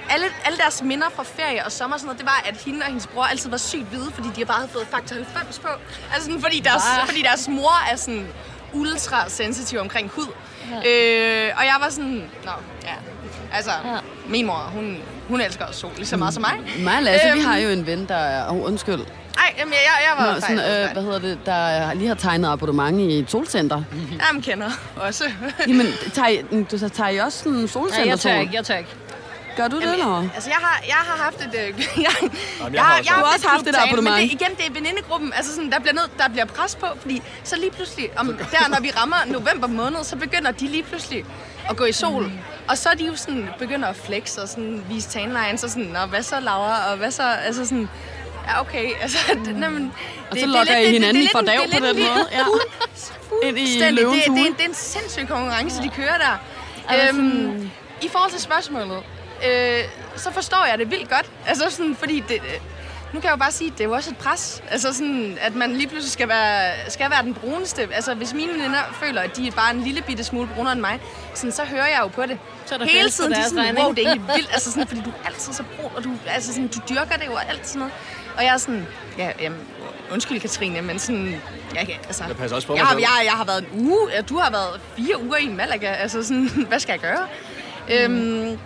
alle, alle deres minder fra ferie og sommer og sådan noget, det var, at hende og hendes bror altid var sygt hvide, fordi de bare havde fået faktor 90 på. Altså sådan, fordi deres, Ah. fordi deres mor er sådan ultra sensitiv omkring hud. Ja. Øh, og jeg var sådan, nå, ja. Altså, Ja. min mor, hun, hun elsker også sol lige så meget som mig. Mig og Lasse, vi Øhm. har jo en ven, der er... Oh, undskyld. Nej, jamen, jeg, jeg, var Nå, sådan, øh, hvad hedder det, der lige har tegnet abonnement i et solcenter. Jamen, kender også. Jamen, tager I, du, så tager I også sådan en Nej, solcenter jeg tør ikke, jeg tør ikke. Gør du det, eller? Altså, jeg har, jeg har haft et... Øh, [LAUGHS] jeg, jeg har også- Du har også haft et abonnement. Men det, igen, det er venindegruppen. Altså, sådan, der, bliver nød, der bliver pres på, fordi så lige pludselig, om, der når vi rammer november måned, så begynder de lige pludselig at gå i sol. Mm. Og så er de jo sådan, begynder at flex og sådan, vise tanlines og sådan, Nå, hvad så, Laura? Og hvad så, altså sådan, ja, okay. [LAUGHS] Altså, det, nej, men, Mm. Og så lokker I hinanden i fordav på den måde. Ja. Ind i løvens det, det, det, det er en sindssyg konkurrence, de kører der. Altså, Øhm, I forhold til spørgsmålet, øh, så forstår jeg det vildt godt. Altså sådan, fordi det, øh, nu kan jeg jo bare sige, at det er jo også et pres. Altså sådan, at man lige pludselig skal være, skal være den bruneste. Altså hvis mine veninder føler, at de er bare en lille bitte smule brunere end mig, sådan, så hører jeg jo på det. Så er der Hele tiden, de er deres sådan, regning. wow, det er egentlig vildt. Altså sådan, fordi du er altid så brun, og du, altså sådan, du dyrker det jo og alt sådan noget. Og jeg er sådan, ja, jamen, undskyld Katrine, men sådan, jeg, kan- altså, Jeg passer også på mig jeg, har, jeg, jeg har været en uge, ja, du har været fire uger i Malaga, altså sådan, [LAUGHS] hvad skal jeg gøre? Øhm,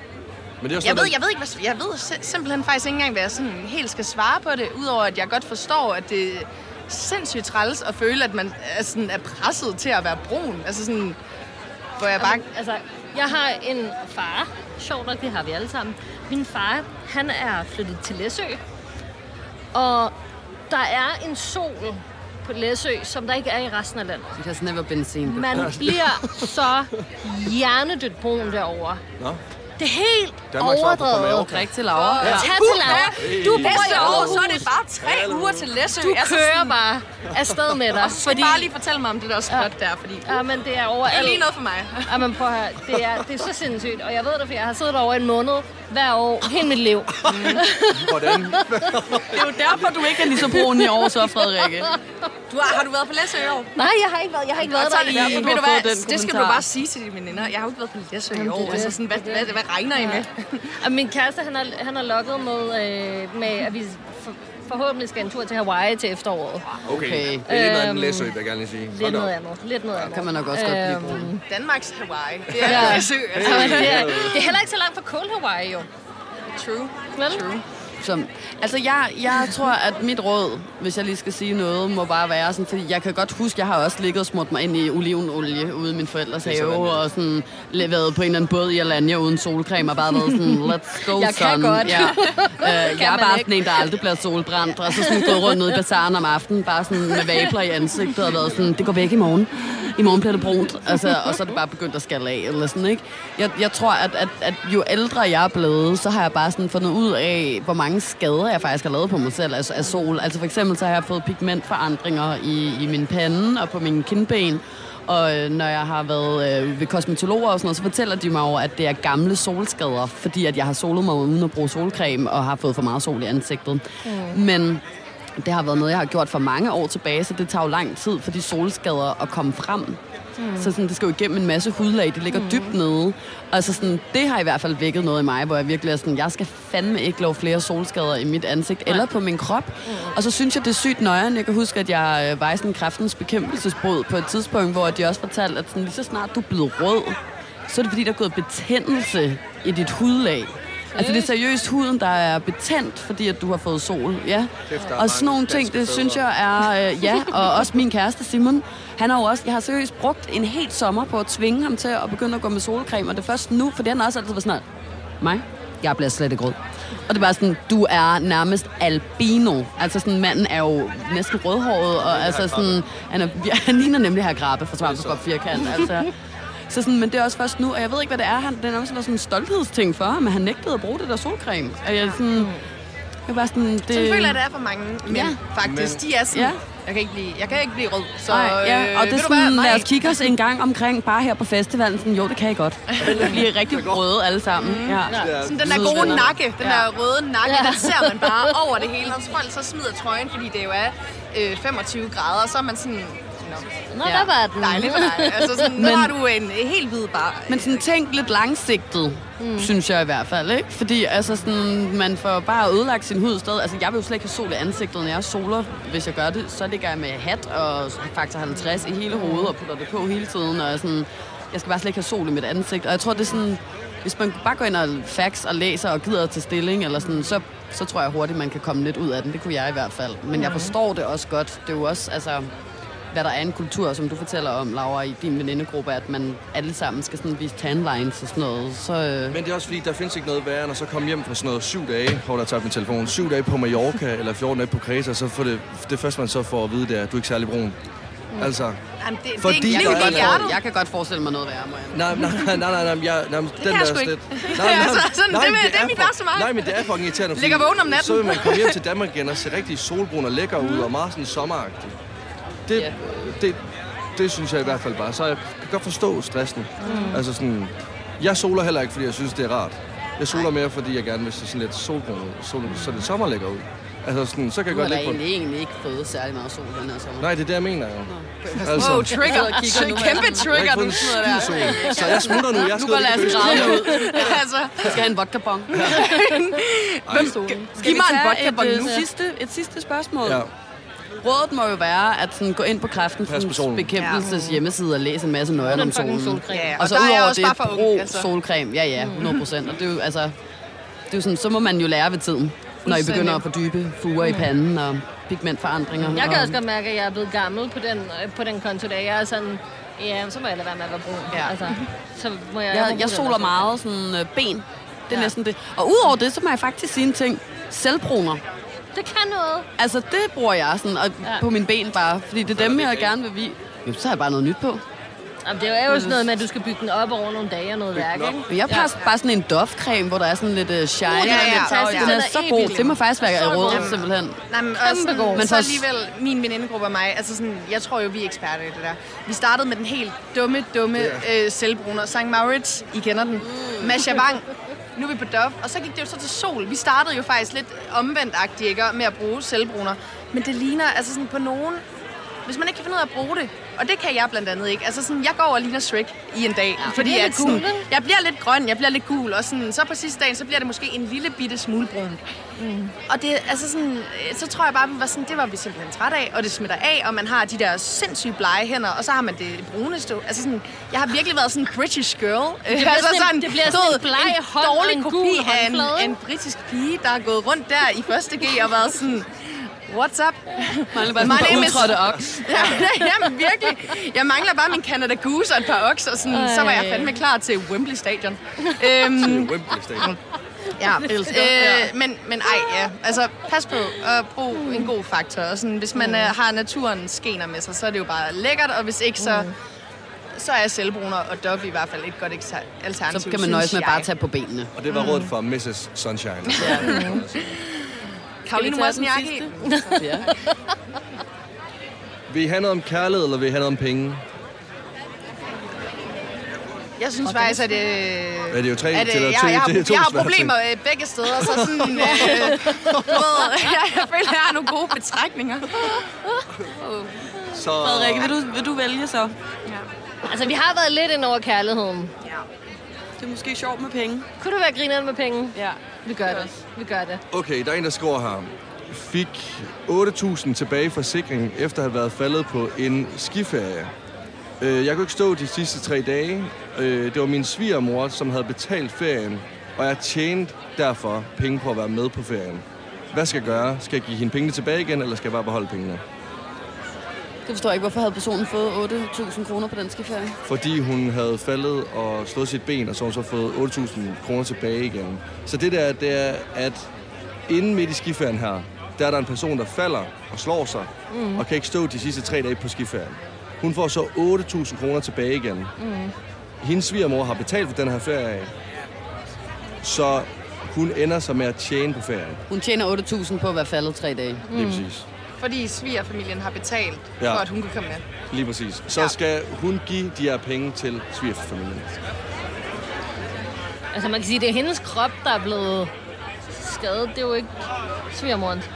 Men det er jo jeg sådan, ved, jeg ved ikke, hvad, jeg ved sim- simpelthen faktisk ikke engang, hvad jeg sådan helt skal svare på det, udover at jeg godt forstår, at det er sindssygt træls at føle, at man er, sådan, er presset til at være brun. Altså sådan, hvor jeg bare... Altså, jeg har en far. Sjovt nok, det har vi alle sammen. Min far, han er flyttet til Læsø. Og der er en sol på Læsø, som der ikke er i resten af landet. It has never been seen before. Man bliver [LAUGHS] så hjernedødt brun derovre. Nå, Det er helt Danmarks overdrevet. Drik til Laura. Ja. Tag til Laura. Du bor i Aarhus. så er det bare tre uger til Læsø. Du Altså kører sådan- bare afsted med dig. Og så fordi... bare lige fortælle mig om det der spot der, fordi Ja, men det er det overalt. er lige noget for mig. Ja, men prøv at høre. Det er, det er så sindssygt. Og jeg ved det, for jeg har siddet over en måned hver år hele mit liv. hvordan? Det er jo derfor, du ikke er lige så brun i år, så Frederikke. Du har, har du været på Læsø i år? Nej, jeg har ikke været, jeg har ikke været Og så der er det i... derfor, du ved du hvad, den det skal du bare sige til dine veninder. Jeg har jo ikke været på Læsø i Jamen, det år. er Altså det. sådan, hvad, Det hvad, det. hvad regner I med? Og min kæreste, han har, han har lukket med, øh, med, at vi forhåbentlig skal en tur til Hawaii til efteråret. Okay. Okay. Det er lidt noget af Øhm, læsø, vil jeg gerne lige sige. Lidt noget andet. Lidt noget andet. kan man nok også godt blive. Øhm, Danmarks Hawaii. Det er Ja. Læsø. Altså, [LAUGHS] altså, det, er, det er heller ikke så langt fra Cold Hawaii, jo. true. Vel? True. Som, altså, jeg, jeg tror, at mit råd, hvis jeg lige skal sige noget, må bare være sådan, fordi jeg kan godt huske, jeg har også ligget og smurt mig ind i olivenolie ude i min forældres sådan, have, ja. og sådan leveret på en eller anden båd i Alanya uden solcreme, og bare været sådan, let's go, Jeg kan son. godt. Ja. [LAUGHS] Øh, jeg er bare ikke. sådan en, der aldrig bliver solbrændt, og så sådan gået rundt nede i bazaren om aftenen, bare sådan med vabler i ansigtet, og været sådan, det går væk i morgen. I morgen bliver det brunt. Altså, og så er det bare begyndt at skalle af, eller sådan, ikke? Jeg, jeg tror, at, at, at jo ældre jeg er blevet, så har jeg bare sådan fundet ud af, hvor mange skader jeg faktisk har lavet på mig selv altså af sol. Altså for eksempel så har jeg fået pigmentforandringer i, i min pande og på mine kindben. Og øh, når jeg har været øh, ved kosmetologer og sådan noget, så fortæller de mig over, at det er gamle solskader, fordi at jeg har solet mig uden at bruge solcreme og har fået for meget sol i ansigtet. Mm. Men det har været noget, jeg har gjort for mange år tilbage, så det tager jo lang tid for de solskader at komme frem. Mm. Så sådan, det skal jo igennem en masse hudlag, det ligger mm. dybt nede. Altså sådan, det har i hvert fald vækket noget i mig, hvor jeg virkelig er sådan, jeg skal fandme ikke lave flere solskader i mit ansigt eller på min krop. Mm. Og så synes jeg, det er sygt nøjeren. Jeg kan huske, at jeg øh, var i sådan en kræftens bekæmpelsesbrud på et tidspunkt, hvor de også fortalte, at sådan, lige så snart du er blevet rød, så er det fordi, der er gået betændelse i dit hudlag. Altså det er seriøst huden, der er betændt, fordi at du har fået sol. Ja. Og sådan nogle ting, det synes jeg er... Øh, ja, og også min kæreste Simon. Han har jo også... Jeg har seriøst brugt en hel sommer på at tvinge ham til at begynde at gå med solcreme. Og det er først nu, for han har også altid været sådan, mig, jeg bliver slet ikke rød. Og det er bare sådan, du er nærmest albino. Altså sådan, manden er jo næsten rødhåret, og altså sådan, han, er, [LAUGHS] han ligner nemlig her grabbe fra Svampeskop firkant. Altså, så sådan, men det er også først nu, og jeg ved ikke, hvad det er. Han, det er nærmest sådan en stolthedsting for ham, at han nægtede at bruge det der solcreme. Og jeg er sådan, jeg er bare sådan, det... Sådan føler jeg, det er for mange mænd, Ja. faktisk. De er sådan, Ja. jeg, kan ikke blive, jeg kan ikke blive rød, så Nej, ja, og det ved er sådan, Nej. lad os kigge os en gang omkring, bare her på festivalen. Sådan, jo, det kan I godt. [LAUGHS] Vi bliver rigtig røde alle sammen. Ja. Ja. Sådan den der gode nakke, den Ja. der røde nakke, den ser man bare [LAUGHS] over det hele. Når folk så smider trøjen, fordi det jo er øh, 25 grader, så er man sådan, Nå, Ja. der var den. dejligt for dig. Altså sådan, nu Men- har du en helt hvid bar. Men sådan tænk lidt langsigtet, mm. synes jeg i hvert fald, ikke? Fordi altså sådan, man får bare ødelagt sin hud stadig. Altså, jeg vil jo slet ikke have sol i ansigtet, når jeg soler. Hvis jeg gør det, så ligger jeg med hat og faktor 50 i hele hovedet og putter det på hele tiden. Og sådan, jeg skal bare slet ikke have sol i mit ansigt. Og jeg tror, det er sådan, hvis man bare går ind og fax og læser og gider til stilling, eller sådan, så, så tror jeg hurtigt, man kan komme lidt ud af den. Det kunne jeg i hvert fald. Men jeg forstår det også godt. Det er jo også, altså... hvad der er en kultur, som du fortæller om, Laura, i din venindegruppe, at man alle sammen skal sådan vise tanlines og sådan noget. Så, øh, Men det er også fordi, der findes ikke noget værre, end at så komme hjem fra sådan noget syv dage, hvor der tager min telefon, syv dage på Mallorca [LAUGHS] eller 14 dage på Kreta, så får det, det første, man så får at vide, det er, at du er ikke særlig brun. Altså, Jamen, det, Fordi det er liv i en- hjertet. jeg kan godt forestille mig noget værre, må jeg. nej, nej, nej, nej, nej, jeg, nej, den kan jeg der slet... ikke. Nej, [LAUGHS] Altså, sådan, det vil- det er mit for- værste mareridt. Nej, men det er fucking irriterende. Ligger vågen om natten. Så vil man komme hjem til Danmark igen og se rigtig solbrun og lækker ud, og meget sådan sommeragtig. Det, Ja. det, det synes jeg i hvert fald bare. Så jeg kan godt forstå stressen. Mm. Altså sådan, jeg soler heller ikke, fordi jeg synes, det er rart. Jeg soler mere, fordi jeg gerne vil se sådan lidt solbrun ud, sol, så det sommer lækker ud. Altså sådan, så kan jeg Du har godt da ligge på... egentlig, egentlig ikke fået særlig meget sol den her sommer. Nej, det er det, jeg mener jo. Altså, Wow, trigger. Jeg nu, Kæmpe jeg har trigger, fået du en sidder der. sol. Så jeg smutter nu. Jeg i Lasse køkkenet. grædende ud. [LAUGHS] altså, Jeg skal have en vodka-bong. [LAUGHS] Ej, giv mig en tage vodka et, nu. øh, sidste, et sidste spørgsmål. Ja. Rådet må jo være at sådan, gå ind på kræftens bekæmpelses hjemmeside og læse en masse Den om solen. solcreme. Ja, Og, og så er jeg udover også det, bare brug altså. solcreme. Ja, ja, 100 procent. Og det er jo, altså, det er jo sådan, så må man jo lære ved tiden, når I begynder at få dybe fuger i panden og pigmentforandringer. Jeg kan og, også godt mærke, at jeg er blevet gammel på den, øh, på den konto, der jeg er sådan, ja, så må jeg lade være med at være brun. Ja. Altså, så må jeg, Jeg, jeg bruge soler meget sådan øh, ben. Det er Ja. næsten det. Og udover det, så må jeg faktisk sige en ting. Selvbruner. Det kan noget. Altså, det bruger jeg sådan, og Ja. på mine ben bare. Fordi det er dem, jeg gerne vil vide. Jo, så har jeg bare noget nyt på. Jamen, det er jo sådan noget med, at du skal bygge den op over nogle dage og noget værk, ikke? Jeg har ja. bare sådan en Dove-creme, hvor der er sådan lidt uh, shine. Uh, er ja, fantastisk. Den Den er så god. Det må faktisk være Så råd, simpelthen. Nej, men også sådan, god. men Men så alligevel, min venindegruppe og mig, altså sådan, jeg tror jo, vi er eksperter i det der. Vi startede med den helt dumme, dumme øh, selvbruner. St. Maurits, I kender den. Masha Wang. Nu er vi på Dove, og så gik det jo så til sol. Vi startede jo faktisk lidt omvendt ikke, med at bruge selvbruner. Men det ligner altså sådan på nogen... Hvis man ikke kan finde ud af at bruge det, og det kan jeg blandt andet ikke. Altså sådan, jeg går og ligner Shrek i en dag, ja, fordi at sådan, jeg bliver lidt grøn, jeg bliver lidt gul, og sådan, så på sidste dagen, så bliver det måske en lille bitte smule brun. Og det, altså sådan, øh, så tror jeg bare, vi var sådan, det var vi simpelthen træt af, og det smitter af, og man har de der sindssygt blege hænder, og så har man det brune stå. Altså sådan, jeg har virkelig været sådan en British girl. Det bliver [LAUGHS] sådan en- det bliver sådan en bleg hånd og dårlig en kopi af en, af en britisk pige, der er gået rundt der i første G og været sådan, what's up? Mangler bare My name is- oks. [LAUGHS] Ja, jamen virkelig. Jeg mangler bare min Canada Goose og et par okser, sådan, så var jeg fandme klar til Wembley Stadion. Øhm, Wembley Stadion. Ja, øh, men, men ej, ja. Altså, pas på at bruge en god faktor. Og sådan, hvis man øh, har naturen skener med sig, så er det jo bare lækkert, og hvis ikke, så, så er selvbruner og Dove i hvert fald et godt alternativ, Så kan man nøjes med synes bare jeg. at tage på benene. Og det var rådet fra Mrs. Sunshine. [LAUGHS] Karoline sidste? [LAUGHS] Ja. Vil I have noget om kærlighed, eller vil I have noget om penge? Jeg synes faktisk, at, øh, Ja, det er jo tre at øh, til jeg, at jeg, to- har, det er to jeg har problemer øh, begge steder, så sådan, øh, [LAUGHS] ved, [LAUGHS] jeg, jeg føler, jeg har nogle gode betrækninger. Så, Frederikke, vil du, vil du vælge så? Altså, vi har været lidt ind over kærligheden. Det er måske sjovt med penge. Kunne du være grineren med penge? Ja. Vi gør det. Vi gør det. Okay, der er en, der skriver her. Fik 8.000 tilbage i forsikring, efter at have været faldet på en skiferie. Øh, Jeg kunne ikke stå de sidste tre dage. Øh, Det var min svigermor, som havde betalt ferien, og jeg tjente derfor penge på at være med på ferien. Hvad skal jeg gøre? Skal jeg give hende pengene tilbage igen, eller skal jeg bare beholde pengene? Det forstår jeg ikke. Hvorfor havde personen fået 8.000 kroner på den skiferie? Fordi hun havde faldet og slået sit ben, og så har hun så fået 8.000 kroner tilbage igen. Så det der, det er, at inden midt i skiferien her, der er der en person, der falder og slår sig, mm. og kan ikke stå de sidste tre dage på skiferien. Hun får så 8.000 kroner tilbage igen. Mm. Hendes svigermor har betalt for den her ferie, så hun ender så med at tjene på ferien. Hun tjener 8.000 på at være faldet tre dage. Mm. Lige præcis. Fordi svigerfamilien har betalt, Ja. for at hun kunne komme med. Lige præcis. Så Ja. skal hun give de her penge til svigerfamilien. Altså, man kan sige, det er hendes krop, der er blevet skadet. Det er jo ikke svigermorens.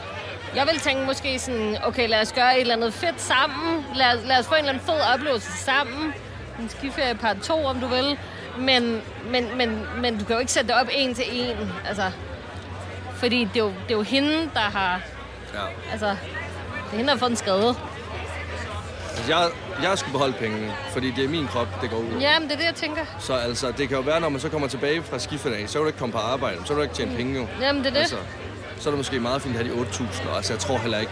Jeg vil tænke måske sådan, okay, lad os gøre et eller andet fedt sammen. Lad, lad os få en eller anden fed oplevelse sammen. En skiferie part 2, om du vil. Men, men, men, men du kan jo ikke sætte det op en til en. Altså, fordi det er, jo, det er jo hende, der har... Ja. Altså, det er hende, der har fået en skade. Altså, jeg, jeg skulle beholde pengene, fordi det er min krop, det går ud over. Jamen, det er det, jeg tænker. Så altså, det kan jo være, når man så kommer tilbage fra skiferdag, så vil du ikke komme på arbejde, så vil du ikke tjene penge jo. Jamen, det er det. Altså, så er det måske meget fint at have de 8.000, og altså, jeg tror heller ikke,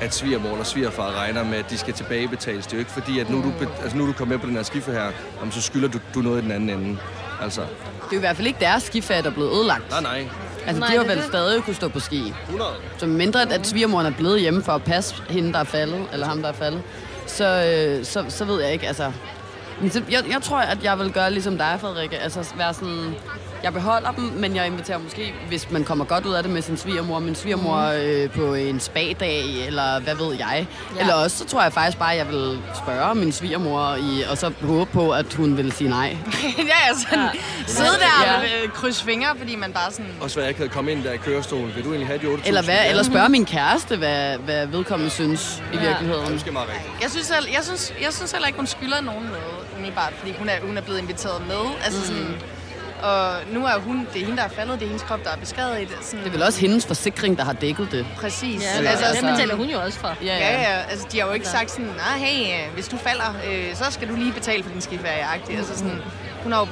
at svigermor eller svigerfar regner med, at de skal tilbagebetales. Det er jo ikke fordi, at nu er du, altså, nu du kommet med på den her skifte her, jamen, så skylder du, du noget i den anden ende. Altså, Det er jo i hvert fald ikke deres skifat, der er blevet ødelagt. nej, nej. Altså, Nej, de har det vel det. stadig kunne stå på ski. 100. Så mindre, at, at svigermoren er blevet hjemme for at passe hende, der er faldet, eller ham, der er faldet, så, øh, så, så ved jeg ikke, altså... Men så, jeg, jeg tror, at jeg vil gøre ligesom dig, Frederikke. Altså være sådan... Jeg beholder dem, men jeg inviterer måske, hvis man kommer godt ud af det med sin svigermor, min svigermor øh, på en spa-dag, eller hvad ved jeg. Ja. Eller også, så tror jeg faktisk bare, at jeg vil spørge min svigermor, i, og så håbe på, at hun vil sige nej. [LAUGHS] ja, ja, sådan ja. sidde der Ja. og øh, krydse fingre, fordi man bare sådan... Også hvad jeg havde kommet ind der i kørestol. Vil du egentlig have de 8.000? Eller, hvad, eller spørge min kæreste, hvad, hvad vedkommende synes i virkeligheden. Det er måske meget rigtigt. Jeg synes, selv, jeg, synes, jeg synes heller ikke, hun skylder nogen noget, umiddelbart, fordi hun er, hun er blevet inviteret med. Altså Mm. sådan, og nu er hun, det er hende, der er faldet, det er hendes krop, der er beskadiget. i det. Sådan, Det er vel også hendes forsikring, der har dækket det. Præcis. Ja, altså, altså, det betaler hun jo også for. Ja, Ja, ja, altså de har jo ikke sagt sådan, nej, hey, hvis du falder, øh, så skal du lige betale for din skiferie-agtig. Altså sådan, hun har jo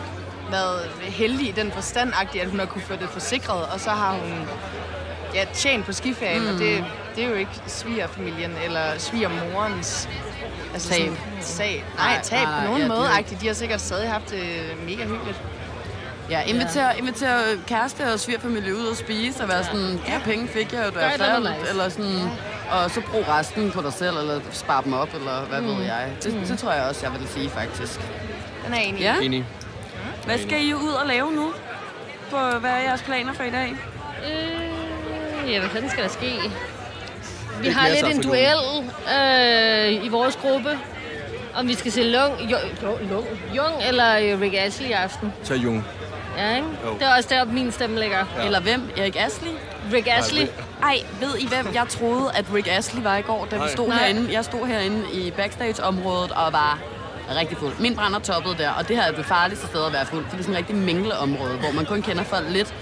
været heldig i den forstand at hun har kunne få det forsikret, og så har hun ja, tjent på skiferien, mm. og det, det er jo ikke svigerfamilien eller svigermorens altså Tab. Sådan, sag. Nej, Nej, tab nej, på nogen ja, måde. De har sikkert stadig haft det mega hyggeligt. Ja, inviter, inviter kæreste og svigerfamilie ud og spise, og være sådan, de her penge fik jeg jo, da jeg faldt, nice. eller sådan, og så brug resten på dig selv, eller spar dem op, eller hvad mm. ved jeg. Det, det tror jeg også, jeg vil sige, faktisk. Den er enig. Ja. Enig. Hvad skal I ud og lave nu? På, hvad er jeres planer for i dag? Øh, ja, hvad fanden skal der ske? Vi har lidt en duel øh, i vores gruppe, om vi skal se Lung, jo, Lung, Jung eller øh, Rick Ashley i aften. Tag Jung. Ja, ikke? Jo. Det er også der, min stemme ligger. Ja. Eller hvem? Erik Astley? Rick Ashley. Ej, ved I hvem? Jeg troede, at Rick Astley var i går, da vi Nej. stod Nej. herinde. Jeg stod herinde i backstage-området og var rigtig fuld. Min brænder toppede der, og det her er det farligste sted at være fuld, for det er sådan et rigtig mingleområde, hvor man kun kender folk lidt.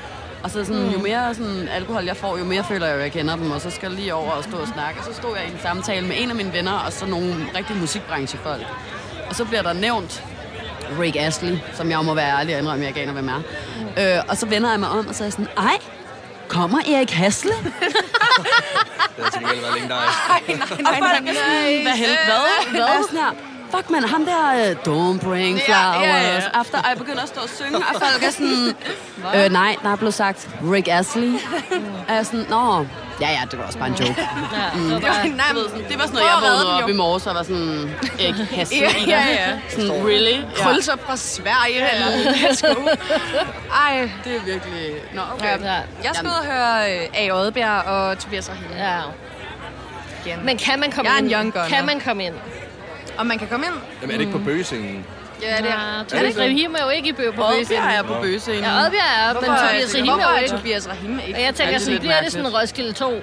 Og så sådan, jo mere sådan, alkohol jeg får, jo mere føler jeg, at jeg kender dem, og så skal jeg lige over og stå og snakke. Og så stod jeg i en samtale med en af mine venner, og så nogle rigtig musikbranchefolk. Og så bliver der nævnt Rick Astley, som jeg må være ærlig og indrømme, jeg ikke aner, hvem er. Øh, og så vender jeg mig om, og så er jeg sådan, ej, kommer Erik Hasle? [LAUGHS] Det har til gengæld været længe dig. Og folk er sådan, hvad helvede? Hvad? Hvad? Fuck man, ham der, uh, don't bring Ja, flowers. ja, ja. After, og jeg begynder at stå og synge, og folk er sådan, [LAUGHS] øh, nej, der er blevet sagt Rick Astley. [LAUGHS] Og jeg er sådan, nå, ja, ja, det var også bare en joke. Ja, det var Jo, bare, nej, ved, sådan, det var sådan noget, jeg vågnede op i morges, og var sådan, Erik Hasle. Ja, ja, ja. Sådan, really? Ja. Krølser fra Sverige, eller let's go. Ej, Det er virkelig... Nå, okay. Ja. Jeg skal ud og høre øh, A. Oddbjerg og Tobias Rahim ja. igen. Men kan man komme Jeg er en ind? young gunner. Kan man komme ind? Om man kan komme ind? Jamen, er det ikke på bøgescenen? Ja, det er. Ja, det Tobias så? Rahim er jo ikke i bø på Oddbjerg bøgescenen. er på bøgescenen. Ja, Oddbjerg er, men Tobias Rahim er jo er ikke. Tobias Rahim ikke? Og jeg tænker, Ja, det er sådan, lidt bliver det sådan Roskilde 2? Ja,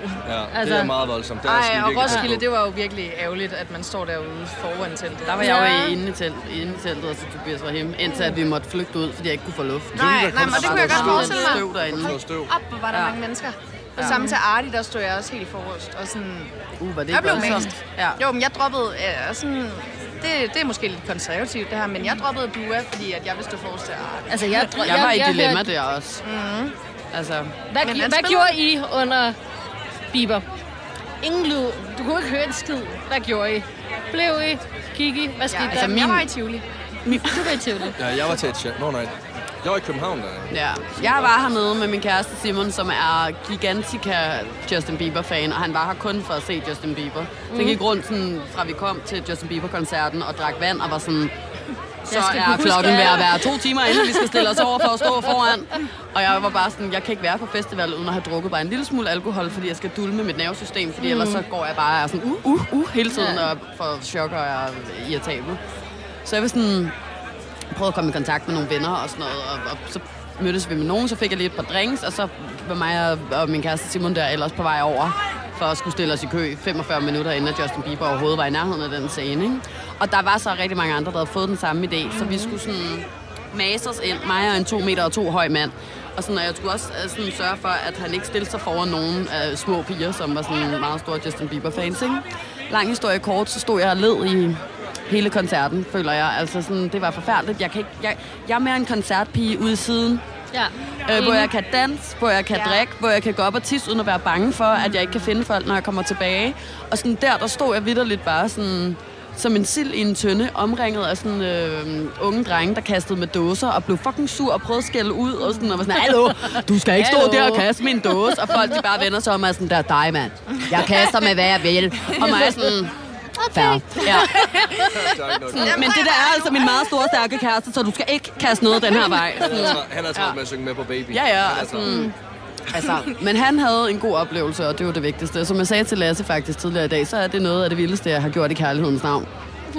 Altså- det er meget voldsomt. Der er Ej, og Roskilde, det var jo virkelig ærgerligt, at man står derude foran teltet. Der var jeg jo Ja. inde i, telt, inde i teltet, og så Tobias var hjemme, indtil at vi måtte flygte ud, fordi jeg ikke kunne få luft. Nej, nej, men det kunne jeg godt forestille mig. Støv støv. op, hvor var der Ja. mange mennesker. Og samme til Arti, der stod jeg også helt forrest. Og sådan, Uh, var det jeg blev mast. Ja. Jo, men jeg droppede øh, sådan... Det, det er måske lidt konservativt, det her, men jeg droppede Dua, fordi at jeg vil stå forrest til Arti. Altså, jeg, jeg, Jeg var i jeg dilemma hørte- der også. Mm. Altså, Hvad, Men hvad gjorde I under Bieber? Ingen lyd. Du kunne ikke høre en skid. Hvad gjorde I? Blev I? Gik I? Hvad skete Ja, der? altså, min- jeg var i Tivoli. Du var i Tivoli. Ja, jeg var til et chat. Nå, nej. Jeg var i København, der. ja. Jeg var hernede med min kæreste Simon, som er gigantika Justin Bieber-fan, og han var her kun for at se Justin Bieber. Så jeg gik rundt, sådan, fra vi kom til Justin Bieber-koncerten, og drak vand, og var sådan... Så er klokken ved at alt." være to timer, inden vi skal stille os over for at stå foran. Og jeg var bare sådan, jeg kan ikke være på festival uden at have drukket bare en lille smule alkohol, fordi jeg skal dulme mit nervesystem, fordi ellers så går jeg bare og er sådan, uh, uh, uh, hele tiden, Ja. og får chok og er irritabel. Så jeg var sådan, prøvede at komme i kontakt med nogle venner og sådan noget, og, og så mødtes vi med nogen, så fik jeg lige et par drinks, og så var mig og, og min kæreste Simon der ellers på vej over for at skulle stille os i kø 45 minutter inden Justin Bieber overhovedet var i nærheden af den scene. Ikke? Og der var så rigtig mange andre, der havde fået den samme idé, så vi skulle sådan mase os ind, mig og en to meter og to høj mand. Og, sådan, og jeg skulle også øh, sådan, sørge for, at han ikke stillede sig foran nogen af små piger, som var sådan meget store Justin Bieber-fans. Ikke? Lang historie kort, så stod jeg og led i hele koncerten, føler jeg. Altså sådan, det var forfærdeligt. Jeg, kan ikke, jeg, jeg er mere en koncertpige ude siden. Ja. Øh, hvor jeg kan danse, hvor jeg kan Ja. drikke, hvor jeg kan gå op og tisse, uden at være bange for, at jeg ikke kan finde folk, når jeg kommer tilbage. Og sådan der, der stod jeg vidderligt bare sådan som en sild i en tønde, omringet af sådan øh, unge drenge, der kastede med dåser og blev fucking sur og prøvede at skælde ud. Og, sådan, og var sådan, hallo, du skal ikke stå Hallo." der og kaste min dåse. Og folk de bare vender sig om og er sådan, der er dig, mand. Jeg kaster med, hvad jeg vil. Og mig er sådan, fair. Ja. [LAUGHS] Men det der er altså min meget store, stærke kæreste, så du skal ikke kaste noget den her vej. Han er travlt- Han er travlt med at synge med på Baby. Ja, ja. Altså, altså, men han havde en god oplevelse, og det var det vigtigste. Som jeg sagde til Lasse faktisk tidligere i dag, så er det noget af det vildeste, jeg har gjort i kærlighedens navn.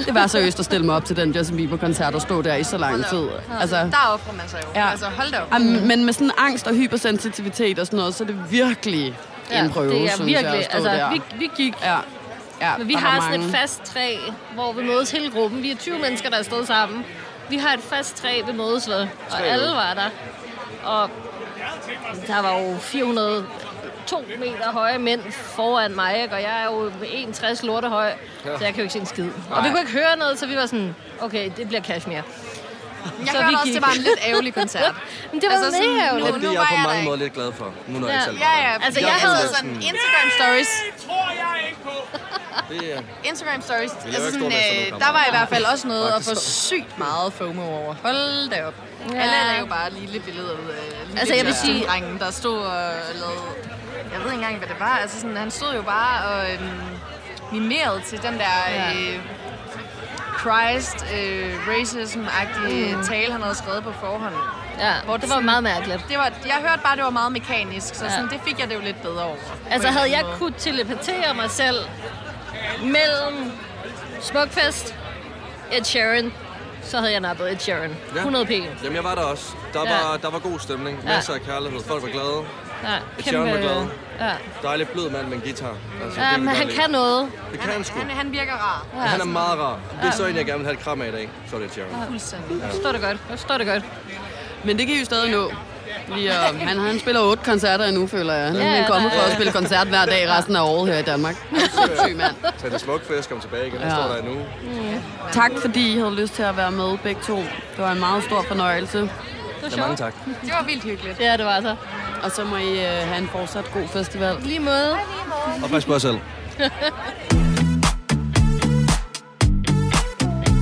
Det var seriøst at stille mig op til den Justin Bieber-koncert og stå der i så lang tid. Altså, Der offrer man sig jo. Ja. Altså, hold da op. Am- men med sådan angst og hypersensitivitet og sådan noget, så er det virkelig en prøve, det er synes jeg, virkelig, at stå altså, der. vi, vi gik Ja. Ja, Men vi har sådan mange. et fast træ, hvor vi mødes hele gruppen. Vi er 20 mennesker, der er stået sammen. Vi har et fast træ, vi mødes ved, og alle var der. Og der var jo 400 to meter høje mænd foran mig, ikke? og jeg er jo 1,60 lorte høj, så jeg kan jo ikke se en skid. Og vi kunne ikke høre noget, så vi var sådan, okay, det bliver Kashmir. [LAUGHS] Jeg så hørte vi også, gik. det var en lidt ærgerlig koncert. [LAUGHS] Men det var altså, mega Det ærgerligt. er fordi, nu jeg er på jeg mange der måder lidt glad for, nu når jeg Ja. ikke selv Ja, ja. Altså, jeg jeg, havde sådan sådan- Instagram stories. der. Det er... Instagram stories. Altså ikke sådan, øh, der var i hvert fald også noget at få sygt meget FOMO over. Hold da op. Ja. Alle lavede bare lille billeder ud af lille Altså, jeg vil sige- drengen, der stod og lavede... Jeg ved ikke engang, hvad det var. Altså, sådan, han stod jo bare og øhm, mimerede til den der... Ja. Øh, Christ øh, mm. tale, han havde skrevet på forhånd. Ja, Hvor det var meget mærkeligt. Det var, jeg hørte bare, det var meget mekanisk, så Ja. sådan, det fik jeg det jo lidt bedre over. Altså havde jeg anden kunne telepatere mig selv mellem Smukfest, Ed Sheeran, så havde jeg nappet Ed Sheeran. Ja. 100 p. Jamen, jeg var der også. Der Ja. var, der var god stemning. Ja. Masser af kærlighed. Folk var glade. Ja, Sheeran var glad. Ja. Dejlig blød mand med en guitar. Altså, ja, men han godt kan lide. noget. Det kan han sgu. Han, han virker rar. Ja, han er meget rar. Det er så en, jeg gerne vil have et kram af i dag. Så er det Sharon. Fuldstændig. Jeg forstår det godt. Jeg forstår det godt. Men det kan I jo stadig nå. Lige, at- han, han spiller otte koncerter endnu, føler jeg. Han Ja, er kommet der for at spille koncert hver dag resten af året her i Danmark. Syg mand. Tag det smuk fest, kom tilbage igen. Ja. står der endnu. Tak fordi I havde lyst til at være med begge to. Det var en meget stor fornøjelse. Det var Ja, mange sjovt. tak. Det var vildt hyggeligt. Ja, det var så. Og så må I øh, have en fortsat god festival. Lige måde. Og pas på jer selv.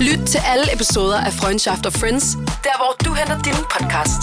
Lyt til alle episoder af Freundschaft og Friends, der hvor du henter din podcast.